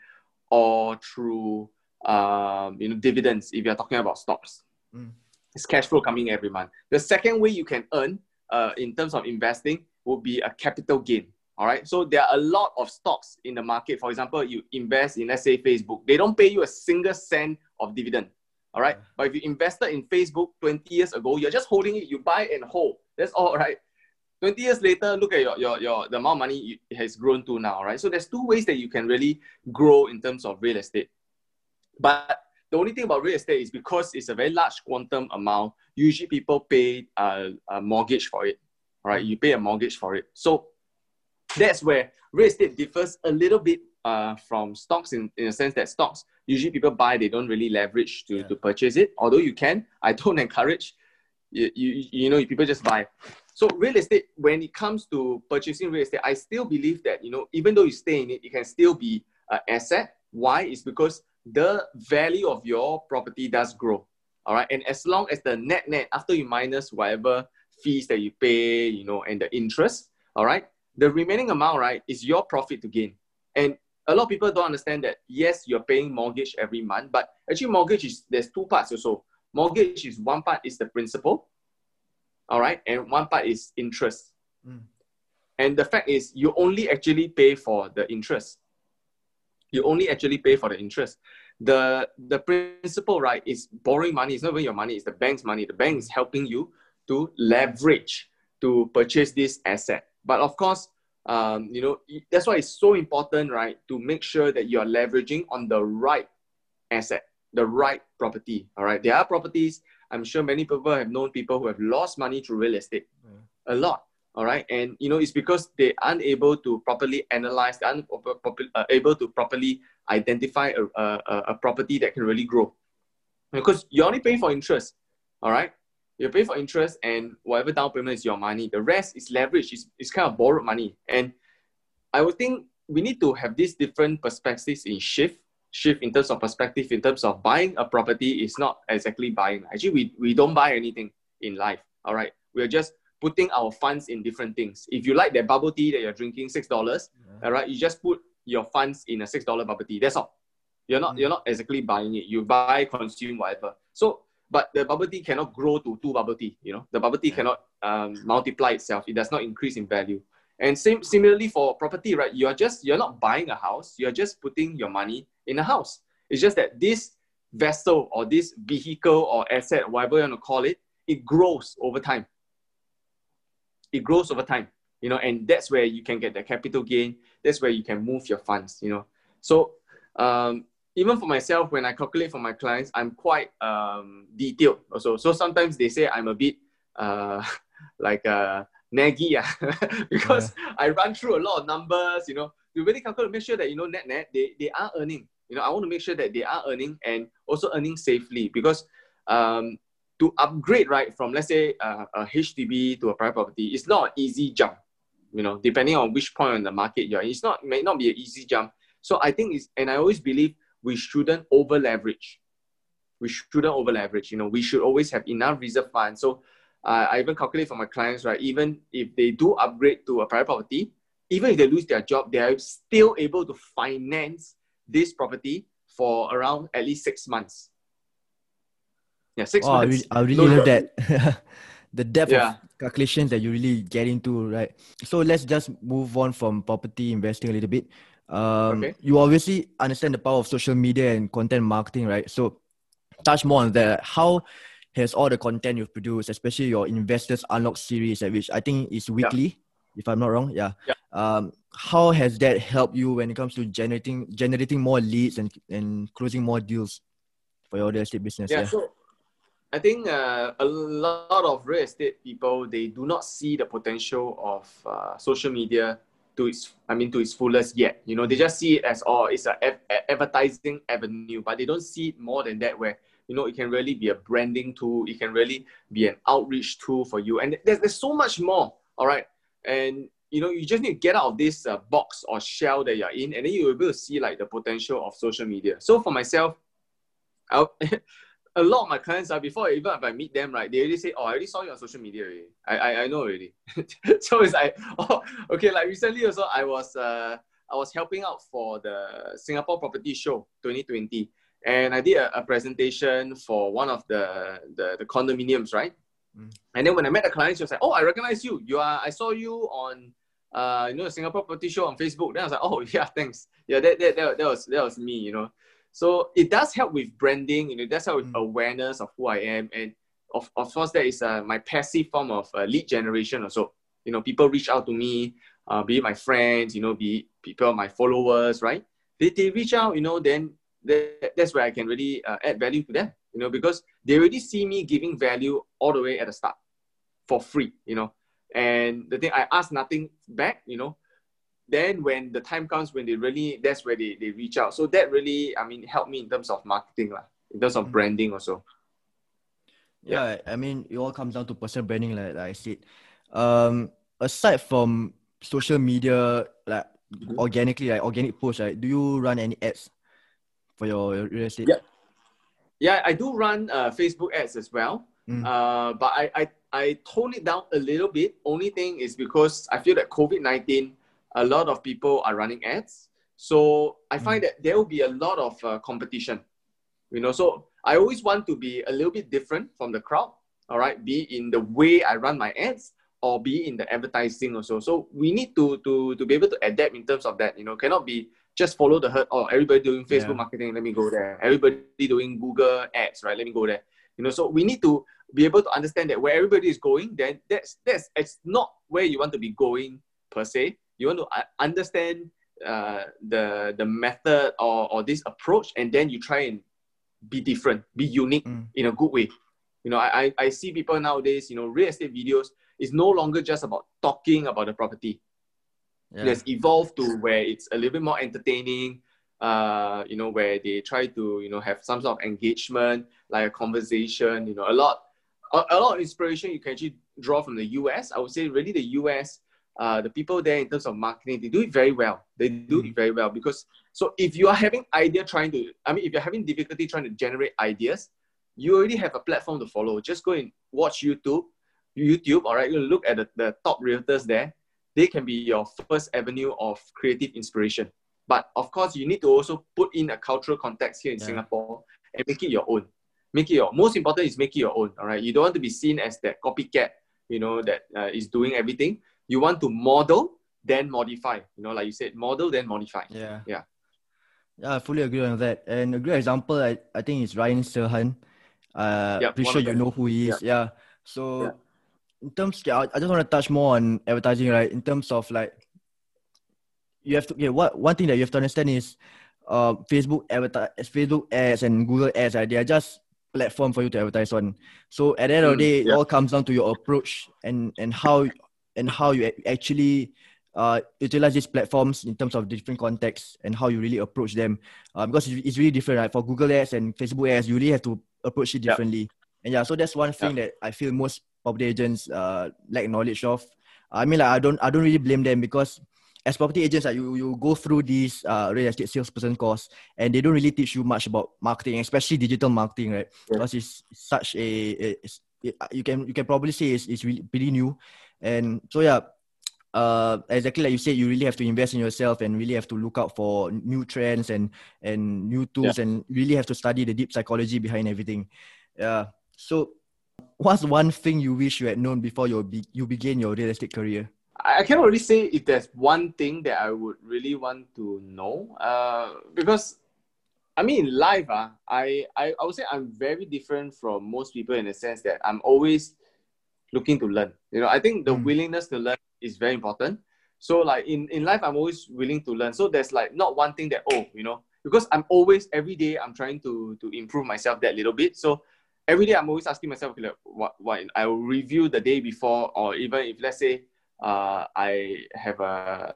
or through um, you know, dividends if you're talking about stocks. Mm. It's cash flow coming every month. The second way you can earn uh, in terms of investing would be a capital gain. All right. So there are a lot of stocks in the market. For example, you invest in, let's say, Facebook. They don't pay you a single cent of dividend. All right. But if you invested in Facebook 20 years ago, you're just holding it, you buy and hold. That's all right. 20 years later, look at your, your, your the amount of money it has grown to now, right? So there's two ways that you can really grow in terms of real estate. But the only thing about real estate is because it's a very large quantum amount, usually people pay a, a mortgage for it. right? you pay a mortgage for it. So that's where real estate differs a little bit uh, from stocks in, in a sense that stocks usually people buy they don't really leverage to, yeah. to purchase it although you can i don't encourage you, you, you know people just buy so real estate when it comes to purchasing real estate i still believe that you know even though you stay in it it can still be an asset why is because the value of your property does grow. All right. And as long as the net net after you minus whatever fees that you pay, you know, and the interest, all right, the remaining amount, right, is your profit to gain. And a lot of people don't understand that yes, you're paying mortgage every month, but actually mortgage is there's two parts also. Mortgage is one part is the principal, all right, and one part is interest. Mm. And the fact is you only actually pay for the interest you only actually pay for the interest. The the principal, right, is borrowing money. It's not even your money, it's the bank's money. The bank is helping you to leverage to purchase this asset. But of course, um, you know, that's why it's so important, right, to make sure that you're leveraging on the right asset, the right property. All right. There are properties I'm sure many people have known people who have lost money through real estate. A lot. All right. And, you know, it's because they aren't able to properly analyze, they aren't uh, able to properly identify a, a, a property that can really grow. Because you're only paying for interest. All right. You're paying for interest and whatever down payment is your money. The rest is leverage. It's, it's kind of borrowed money. And I would think we need to have these different perspectives in shift shift in terms of perspective in terms of buying a property is not exactly buying actually we, we don't buy anything in life all right we're just putting our funds in different things if you like that bubble tea that you're drinking six dollars yeah. all right you just put your funds in a six dollar bubble tea that's all you're not mm. you're not exactly buying it you buy consume whatever so but the bubble tea cannot grow to two bubble tea you know the bubble tea cannot um, multiply itself it does not increase in value and same similarly for property, right? You're just you're not buying a house, you're just putting your money in a house. It's just that this vessel or this vehicle or asset, whatever you want to call it, it grows over time. It grows over time, you know, and that's where you can get the capital gain. That's where you can move your funds, you know. So um, even for myself, when I calculate for my clients, I'm quite um, detailed also. So sometimes they say I'm a bit uh, like uh, naggy yeah. because yeah. I run through a lot of numbers, you know, to really calculate to make sure that, you know, net net, they, they are earning. You know, I want to make sure that they are earning and also earning safely because um, to upgrade, right, from let's say uh, a HDB to a private property, it's not an easy jump, you know, depending on which point on the market you're in. It's not, may not be an easy jump. So I think it's, and I always believe we shouldn't over leverage. We shouldn't over leverage. You know, we should always have enough reserve funds. So uh, I even calculate for my clients, right? Even if they do upgrade to a private property, even if they lose their job, they are still able to finance this property for around at least six months. Yeah, six oh, months. I really, I really love that. the depth yeah. of calculations that you really get into, right? So let's just move on from property investing a little bit. Um, okay. You obviously understand the power of social media and content marketing, right? So touch more on that. How has all the content you've produced, especially your Investors Unlock series, which I think is weekly, yeah. if I'm not wrong. Yeah. yeah. Um, how has that helped you when it comes to generating generating more leads and, and closing more deals for your real estate business? Yeah. yeah. So I think uh, a lot of real estate people they do not see the potential of uh, social media to its I mean to its fullest yet. You know, they just see it as oh, it's an advertising avenue, but they don't see it more than that. Where you know, it can really be a branding tool. It can really be an outreach tool for you. And there's, there's so much more, all right? And, you know, you just need to get out of this uh, box or shell that you're in, and then you'll be able to see like the potential of social media. So for myself, I, a lot of my clients are before even if I meet them, right, they already say, "Oh, I already saw you on social media already. I I, I know already." so it's like, oh, okay. Like recently also, I was uh I was helping out for the Singapore Property Show 2020, and I did a, a presentation for one of the, the, the condominiums, right? Mm. And then when I met the client, she was like, "Oh, I recognize you. You are. I saw you on, uh, you know, the Singapore Property Show on Facebook." Then I was like, "Oh, yeah, thanks. Yeah, that, that, that, that was that was me. You know." So it does help with branding. You know, it does help with mm. awareness of who I am, and of, of course, that is uh, my passive form of uh, lead generation. Also, you know, people reach out to me, uh, be it my friends, you know, be people my followers, right? They, they reach out, you know, then that, that's where I can really uh, add value to them, you know, because they already see me giving value all the way at the start for free, you know. And the thing, I ask nothing back, you know. Then when the time comes when they really, that's where they, they reach out. So that really, I mean, helped me in terms of marketing, lah, in terms of mm-hmm. branding also. Yeah. yeah, I mean, it all comes down to personal branding, like, like I said. Um, aside from social media, like mm-hmm. organically, like organic posts, right? Do you run any ads for your real estate? Yeah, yeah, I do run uh, Facebook ads as well. Mm. Uh, but I, I I tone it down a little bit. Only thing is because I feel that COVID nineteen, a lot of people are running ads. So I mm. find that there will be a lot of uh, competition. You know, so I always want to be a little bit different from the crowd. All right, be in the way I run my ads or be in the advertising also. So we need to to to be able to adapt in terms of that. You know, cannot be just follow the herd. Oh, everybody doing Facebook yeah. marketing, let me go there. Everybody doing Google ads, right? Let me go there. You know, so we need to be able to understand that where everybody is going, then that's that's it's not where you want to be going per se. You want to uh, understand uh, the the method or, or this approach, and then you try and be different, be unique mm. in a good way. You know, I, I, I see people nowadays, you know, real estate videos is no longer just about talking about the property. Yeah. It has evolved to where it's a little bit more entertaining, uh, you know, where they try to, you know, have some sort of engagement, like a conversation, you know, a lot, a, a lot of inspiration you can actually draw from the US. I would say really the US, uh, the people there in terms of marketing, they do it very well. They do it very well because, so if you are having idea trying to, I mean, if you're having difficulty trying to generate ideas, you already have a platform to follow. Just go and watch YouTube, YouTube, all right? You look at the, the top realtors there. They can be your first avenue of creative inspiration. But of course, you need to also put in a cultural context here in yeah. Singapore and make it your own. Make it your most important is make it your own. All right, you don't want to be seen as that copycat, you know, that uh, is doing everything. You want to model, then modify. You know, like you said, model then modify. Yeah, yeah, yeah. I fully agree on that. And a great example, I, I think, is Ryan Serhant. Uh, yep, pretty sure you know who he is. Yep. Yeah. So, yep. in terms, yeah, I just want to touch more on advertising, right? In terms of like, you have to. Yeah, what one thing that you have to understand is, uh, Facebook advertise, Facebook ads and Google ads, right? They are just platform for you to advertise on. So at the end mm, of the mm, day, it all comes down to your approach and and how and how you actually uh, utilize these platforms in terms of different contexts and how you really approach them. Uh, because it's really different, right? For Google ads and Facebook ads, you really have to approach it differently. Yep. And yeah, so that's one thing yep. that I feel most property agents uh, lack knowledge of. I mean, like I don't, I don't really blame them because as property agents, like, you you go through this uh, real estate salesperson course, and they don't really teach you much about marketing, especially digital marketing, right? Yeah. Because it's such a, a it's, it, you can you can probably say it's, it's really pretty new, and so yeah, uh, exactly like you said, you really have to invest in yourself and really have to look out for new trends and and new tools yeah. and really have to study the deep psychology behind everything. Yeah. So, what's one thing you wish you had known before you be, you began your real estate career? I cannot really say if there's one thing that I would really want to know. Uh, because I mean, in life, uh, I, I I would say I'm very different from most people in the sense that I'm always looking to learn. You know, I think the mm. willingness to learn is very important. So like in, in life, I'm always willing to learn. So there's like not one thing that, oh, you know, because I'm always every day I'm trying to to improve myself that little bit. So every day I'm always asking myself, okay, like, what what I will review the day before, or even if let's say uh, I have a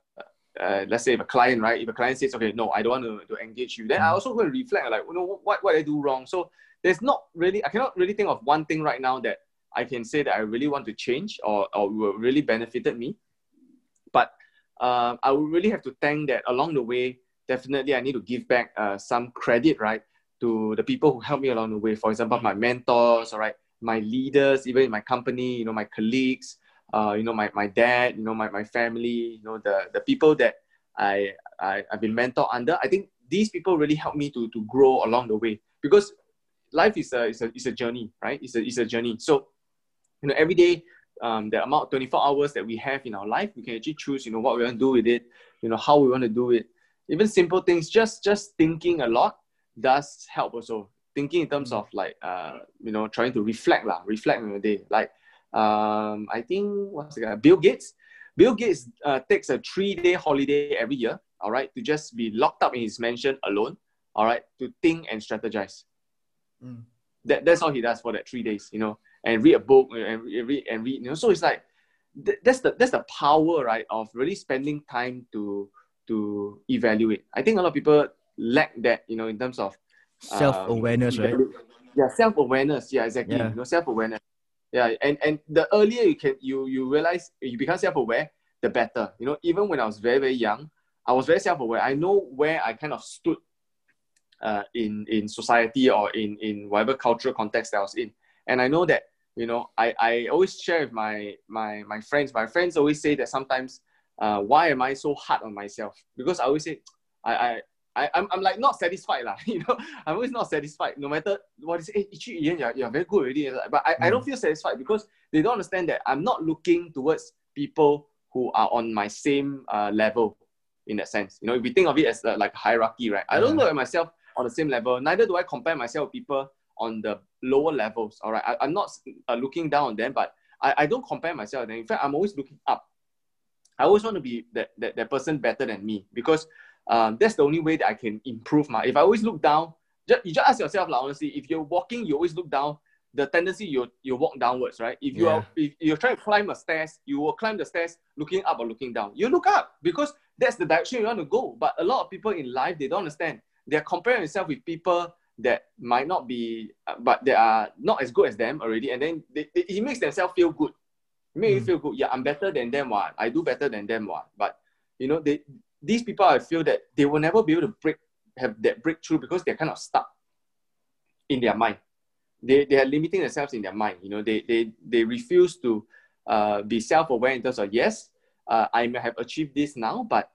uh, let's say if a client, right? If a client says, okay, no, I don't want to, to engage you, then I mm. also and reflect, like, you know, what, what I do wrong. So there's not really, I cannot really think of one thing right now that I can say that I really want to change or, or really benefited me. But uh, I would really have to thank that along the way, definitely I need to give back uh, some credit, right, to the people who helped me along the way. For example, my mentors, all right, my leaders, even in my company, you know, my colleagues, uh, you know, my, my dad, you know, my, my family, you know, the, the people that I, I, I've been mentored under. I think these people really helped me to, to grow along the way because life is a, is a, is a journey, right? It's a, it's a journey. So you know, every day, um, the amount 24 hours that we have in our life, we can actually choose, you know, what we want to do with it, you know, how we want to do it. Even simple things, just just thinking a lot does help also. Thinking in terms of like, uh, you know, trying to reflect lah, reflect on your day. Like, um, I think what's the guy? Bill Gates. Bill Gates uh, takes a three-day holiday every year. All right, to just be locked up in his mansion alone. All right, to think and strategize. Mm. That, that's all he does for that three days. You know, and read a book and read and read. You know, so it's like that's the that's the power, right, of really spending time to to evaluate. I think a lot of people lack that, you know, in terms of self awareness, um, right? Yeah, self awareness. Yeah, exactly. Yeah. You know, self awareness. Yeah, and and the earlier you can you you realize you become self aware, the better. You know, even when I was very very young, I was very self aware. I know where I kind of stood uh, in in society or in in whatever cultural context I was in, and I know that you know I, I always share with my my my friends my friends always say that sometimes uh, why am i so hard on myself because i always say i i I, I'm, I'm like not satisfied lah. you know I'm always not satisfied no matter what is hey, Ichi, Ian, you're, you're very good already but I, mm. I don't mm. feel satisfied because they don't understand that I'm not looking towards people who are on my same uh, level in that sense you know if we think of it as uh, like hierarchy right I don't look at myself on the same level neither do I compare myself with people on the lower levels. All right, I, am not uh, looking down on them, but I, I don't compare myself. In fact, I'm always looking up. I always want to be that, that, that person better than me because um, that's the only way that I can improve my. If I always look down, just, you just ask yourself, like, honestly, if you're walking, you always look down, the tendency you you walk downwards, right? If you Yeah. are if you're trying to climb a stairs, you will climb the stairs looking up or looking down. You look up because that's the direction you want to go. But a lot of people in life they don't understand. They're comparing themselves with people that might not be, uh, but they are not as good as them already, and then they, they, it makes themselves feel good. It makes you Mm. feel good. Yeah, I'm better than them. What I do better than them. What but you know they these people I feel that they will never be able to break have that breakthrough because they're kind of stuck in their mind. They, they are limiting themselves in their mind. You know, they they, they refuse to uh, be self-aware in terms of yes, uh, I may have achieved this now, but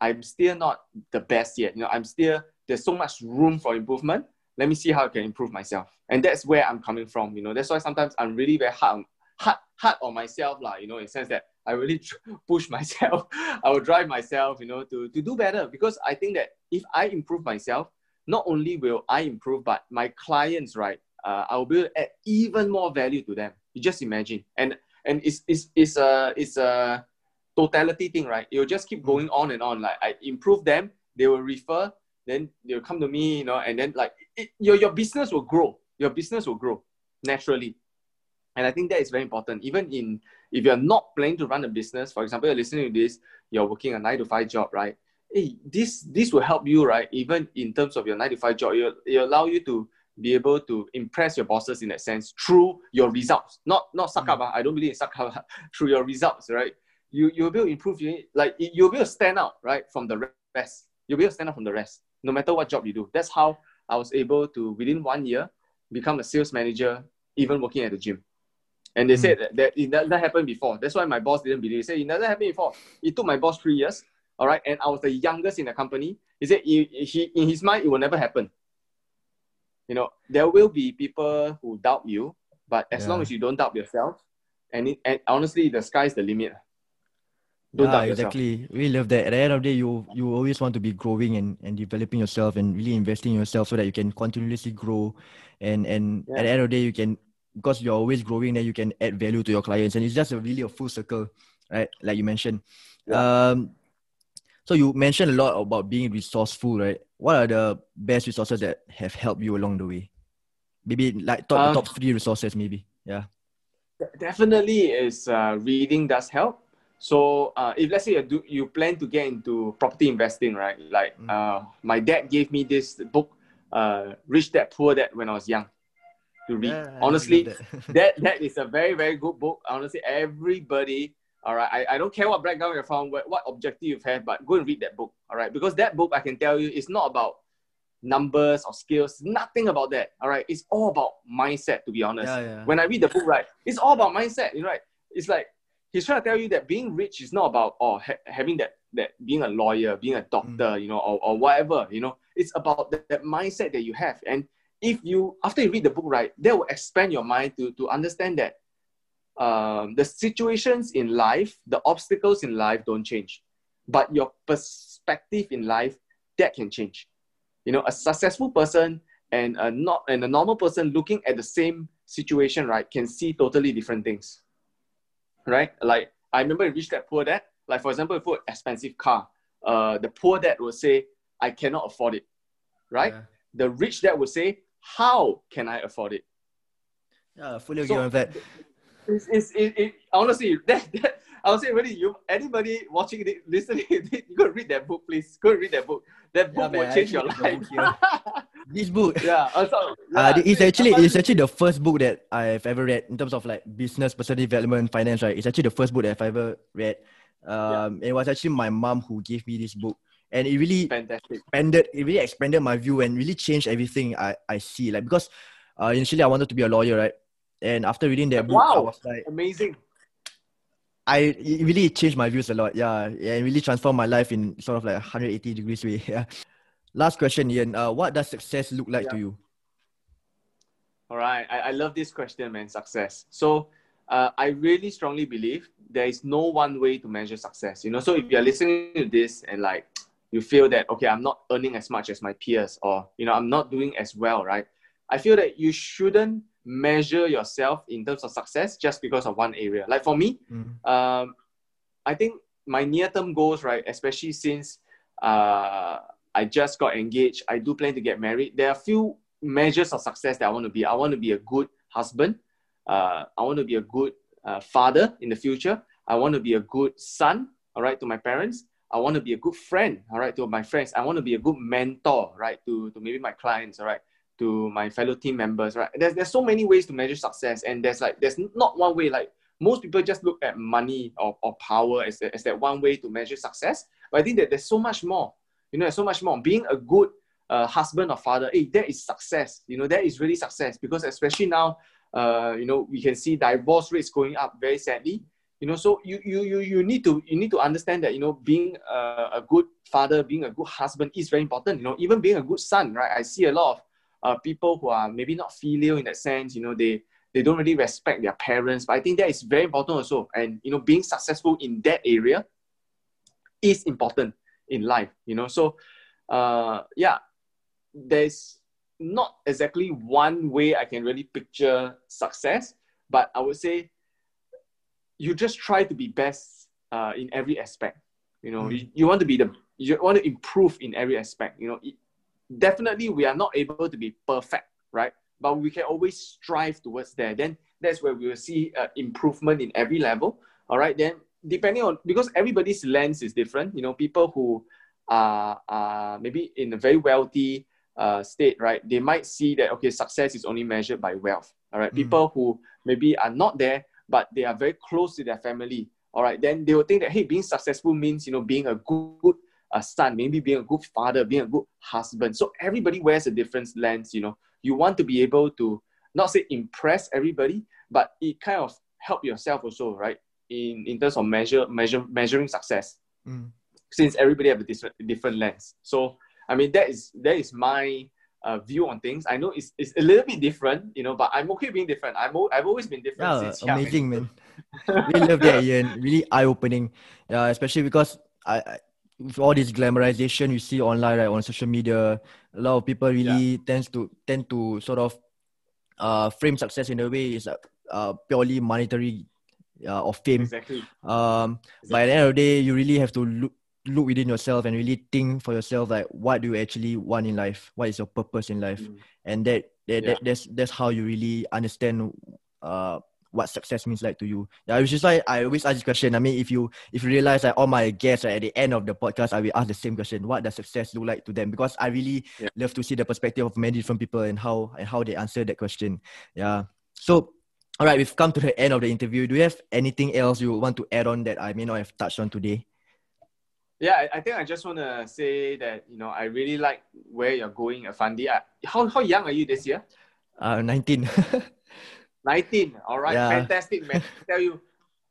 I'm still not the best yet. You know, I'm still there's so much room for improvement. Let me see how I can improve myself. And that's where I'm coming from. You know, that's why sometimes I'm really very hard on, hard, hard on myself, lah, you know, in the sense that I really tr- push myself. I will drive myself, you know, to, to do better because I think that if I improve myself, not only will I improve, but my clients, right, uh, I will be able to add even more value to them. You just imagine. And and it's, it's, it's, a, it's a totality thing, right? It will just keep going on and on. Like I improve them, they will refer, then they'll come to me, you know, and then like it, your, your business will grow. Your business will grow naturally. And I think that is very important. Even in if you're not planning to run a business, for example, you're listening to this, you're working a nine to five job, right? Hey, this this will help you, right? Even in terms of your nine to five job, it it allow you to be able to impress your bosses in that sense through your results. Not not suck up. ah. I don't believe in suck up. ah. through your results, right? You you'll be able to improve. You like you'll be able to stand out, right, from the rest. You'll be able to stand out from the rest, no matter what job you do. That's how I was able to within one year become a sales manager, even working at the gym. And they Mm. said that, that it doesn't happen before. That's why my boss didn't believe. He said it doesn't happen before. It took my boss three years. All right. And I was the youngest in the company. He said he, he in his mind it will never happen. You know, there will be people who doubt you, but as Yeah. long as you don't doubt yourself, and, it, and honestly, the sky's the limit. Don't yeah, doubt yourself. exactly. We love that. At the end of the day, you you always want to be growing and, and developing yourself and really investing in yourself so that you can continuously grow. And and Yeah. at the end of the day, you can because you're always growing, then you can add value to your clients, and it's just a really a full circle, right? Like you mentioned. Um, so you mentioned a lot about being resourceful, right? What are the best resources that have helped you along the way? Maybe like top Um, top three resources, maybe. Yeah. Definitely is uh, reading does help. So uh, if let's say you, do, you plan to get into property investing, right? Like Mm. uh, my dad gave me this book, uh, Rich Dad Poor Dad, when I was young, to read. Yeah, Honestly, that. that that is a very very good book. Honestly, everybody. All right, I, I don't care what background you're from, what, what objective you've but go and read that book. All right, because that book I can tell you is not about numbers or skills. Nothing about that. All right, it's all about mindset. To be honest, yeah, yeah. when I read the book, right, it's all about mindset. You know, right? It's like he's trying to tell you that being rich is not about oh ha- having that that being a lawyer, being a doctor, you know, or, or whatever. You know, it's about that, that mindset that you have. And if you after you read the book, right, that will expand your mind to to understand that um, the situations in life, the obstacles in life don't change, but your perspective in life that can change. You know, a successful person and a not and a normal person looking at the same situation, right, can see totally different things. Right? Like I remember in Rich Dad Poor Dad, like for example, if you expensive car, uh, the poor dad will say, I cannot afford it. Right? Yeah. The rich dad will say, How can I afford it? Yeah, fully agree So- on that. It's, it's, it, it, honestly, that, that, I would say, really, you anybody watching it, listening, you go read that book, please. Go read that book. That book man, will I change your life. This book, yeah, also, so, uh, it's actually it's actually the first book that I've ever read in terms of like business, personal development, finance. Right, it's actually the first book that I've ever read. Um, it was actually my mom who gave me this book, and it really fantastic. expanded. It really expanded my view and really changed everything I I see. Like because, uh, initially I wanted to be a lawyer, right? And after reading that book, I Wow. was like, Amazing. I it really changed my views a lot. Yeah, yeah, it really transformed my life in sort of like 180 degrees way. Yeah. Last question, Ian. Uh, what does success look like to you? All right. I, I love this question, man. Success. So uh, I really strongly believe there is no one way to measure success. You know, so if you're listening to this and like you feel that okay, I'm not earning as much as my peers, or you know, I'm not doing as well, right? I feel that you shouldn't measure yourself in terms of success just because of one area. Like for me, Mm. um, I think my near-term goals, right, especially since uh, I just got engaged, I do plan to get married. There are a few measures of success that I want to be. I want to be a good husband. Uh, I want to be a good uh, father in the future. I want to be a good son, all right, to my parents. I want to be a good friend, all right, to my friends. I want to be a good mentor, right, to, to maybe my clients, all right, to my fellow team members, right. There's, there's so many ways to measure success, and there's like there's not one way. Like most people just look at money or, or power as, as that one way to measure success. But I think that there's so much more. You know, there's so much more. Being a good uh, husband or father, hey, that is success. You know, that is really success because especially now, uh, you know, we can see divorce rates going up very sadly you know so you you you, you need to you need to understand that you know being a, a good father being a good husband is very important you know even being a good son right i see a lot of uh, people who are maybe not filial in that sense you know they they don't really respect their parents but i think that is very important also and you know being successful in that area is important in life you know so uh yeah there's not exactly one way i can really picture success but i would say you just try to be best uh, in every aspect. You know, mm. you, you want to be the you want to improve in every aspect. You know, definitely we are not able to be perfect, right? But we can always strive towards there. Then that's where we will see uh, improvement in every level. All right. Then depending on because everybody's lens is different. You know, people who are, are maybe in a very wealthy uh, state, right? They might see that okay, success is only measured by wealth. All right. Mm. People who maybe are not there but they are very close to their family, all right, then they will think that, hey, being successful means, you know, being a good uh, son, maybe being a good father, being a good husband. So everybody wears a different lens, you know. You want to be able to not say impress everybody, but it kind of help yourself also, right? In, in terms of measure, measure measuring success. Mm. Since everybody have a different different lens. So I mean that is that is my uh, view on things. I know it's, it's a little bit different, you know, but I'm okay being different. I'm o- I've always been different yeah, since amazing, man. really love that, Ian. Really eye opening. Yeah, especially because I, I, with all this glamorization you see online, right, on social media, a lot of people really yeah. tends to tend to sort of uh, frame success in a way is uh, purely monetary uh, or fame. Exactly. Um, exactly. By the end of the day, you really have to look look within yourself and really think for yourself like what do you actually want in life what is your purpose in life mm. and that, that, yeah. that that's that's how you really understand uh what success means like to you yeah which is why i always ask this question i mean if you if you realize that all my guests right, at the end of the podcast i will ask the same question what does success look like to them because i really yeah. love to see the perspective of many different people and how and how they answer that question yeah so all right we've come to the end of the interview do you have anything else you want to add on that i may not have touched on today yeah, I, think I just want to say that you know I really like where you're going, Irfandi. How how young are you this year? Uh, nineteen. nineteen. All right, yeah. fantastic, man. I tell you,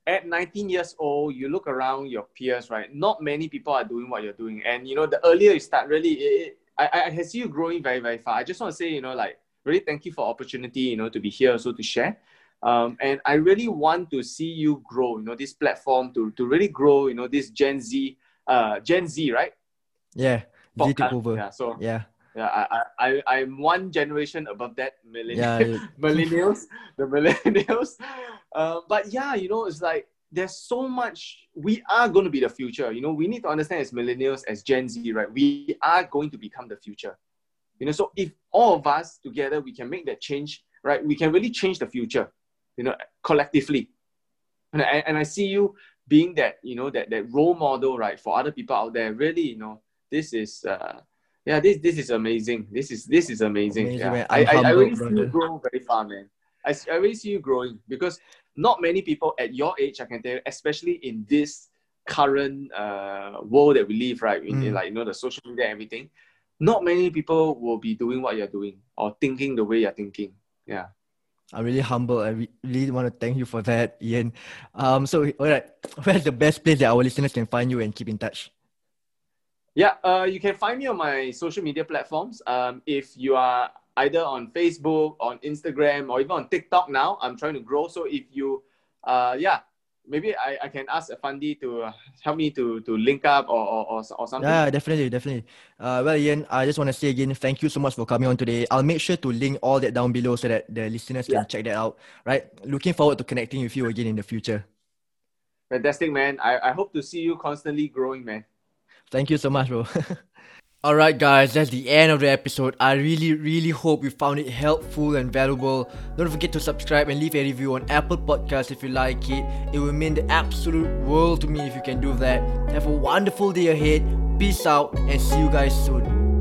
at 19 years old, you look around your peers, right? Not many people are doing what you're doing, and you know the earlier you start, really, it, I I see you growing very very far. I just want to say, you know, like really thank you for opportunity, you know, to be here also to share. Um, and I really want to see you grow, you know, this platform to, to really grow, you know, this Gen Z uh, Gen Z, right? Yeah, Z took over. Yeah, so yeah. Yeah, I, I, I'm one generation above that, millennial, yeah, millennials, the millennials. Uh, but yeah, you know, it's like there's so much. We are going to be the future. You know, we need to understand as millennials, as Gen Z, right? We are going to become the future. You know, so if all of us together we can make that change, right? We can really change the future. You know, collectively. And I, and I see you being that you know that that role model right for other people out there really you know this is uh yeah this this is amazing this is this is amazing, amazing yeah. I, I, I really brother. see you grow very far man I, I really see you growing because not many people at your age I can tell you especially in this current uh world that we live right in, mm. in like you know the social media and everything not many people will be doing what you're doing or thinking the way you're thinking yeah I'm really humble. I re- really want to thank you for that, Ian. Um, so, all right, where's the best place that our listeners can find you and keep in touch? Yeah, uh, you can find me on my social media platforms. Um, if you are either on Facebook, on Instagram, or even on TikTok now, I'm trying to grow. So if you, uh, yeah, maybe I, I can ask Irfandi to help me to to link up or, or, or, something. Yeah, definitely, definitely. Uh, well, Ian, I just want to say again, thank you so much for coming on today. I'll make sure to link all that down below so that the listeners can yeah. check that out. Right. Looking forward to connecting with you again in the future. Fantastic, man. I, I hope to see you constantly growing, man. Thank you so much, bro. Alright, guys, that's the end of the episode. I really, really hope you found it helpful and valuable. Don't forget to subscribe and leave a review on Apple Podcasts if you like it. It will mean the absolute world to me if you can do that. Have a wonderful day ahead. Peace out and see you guys soon.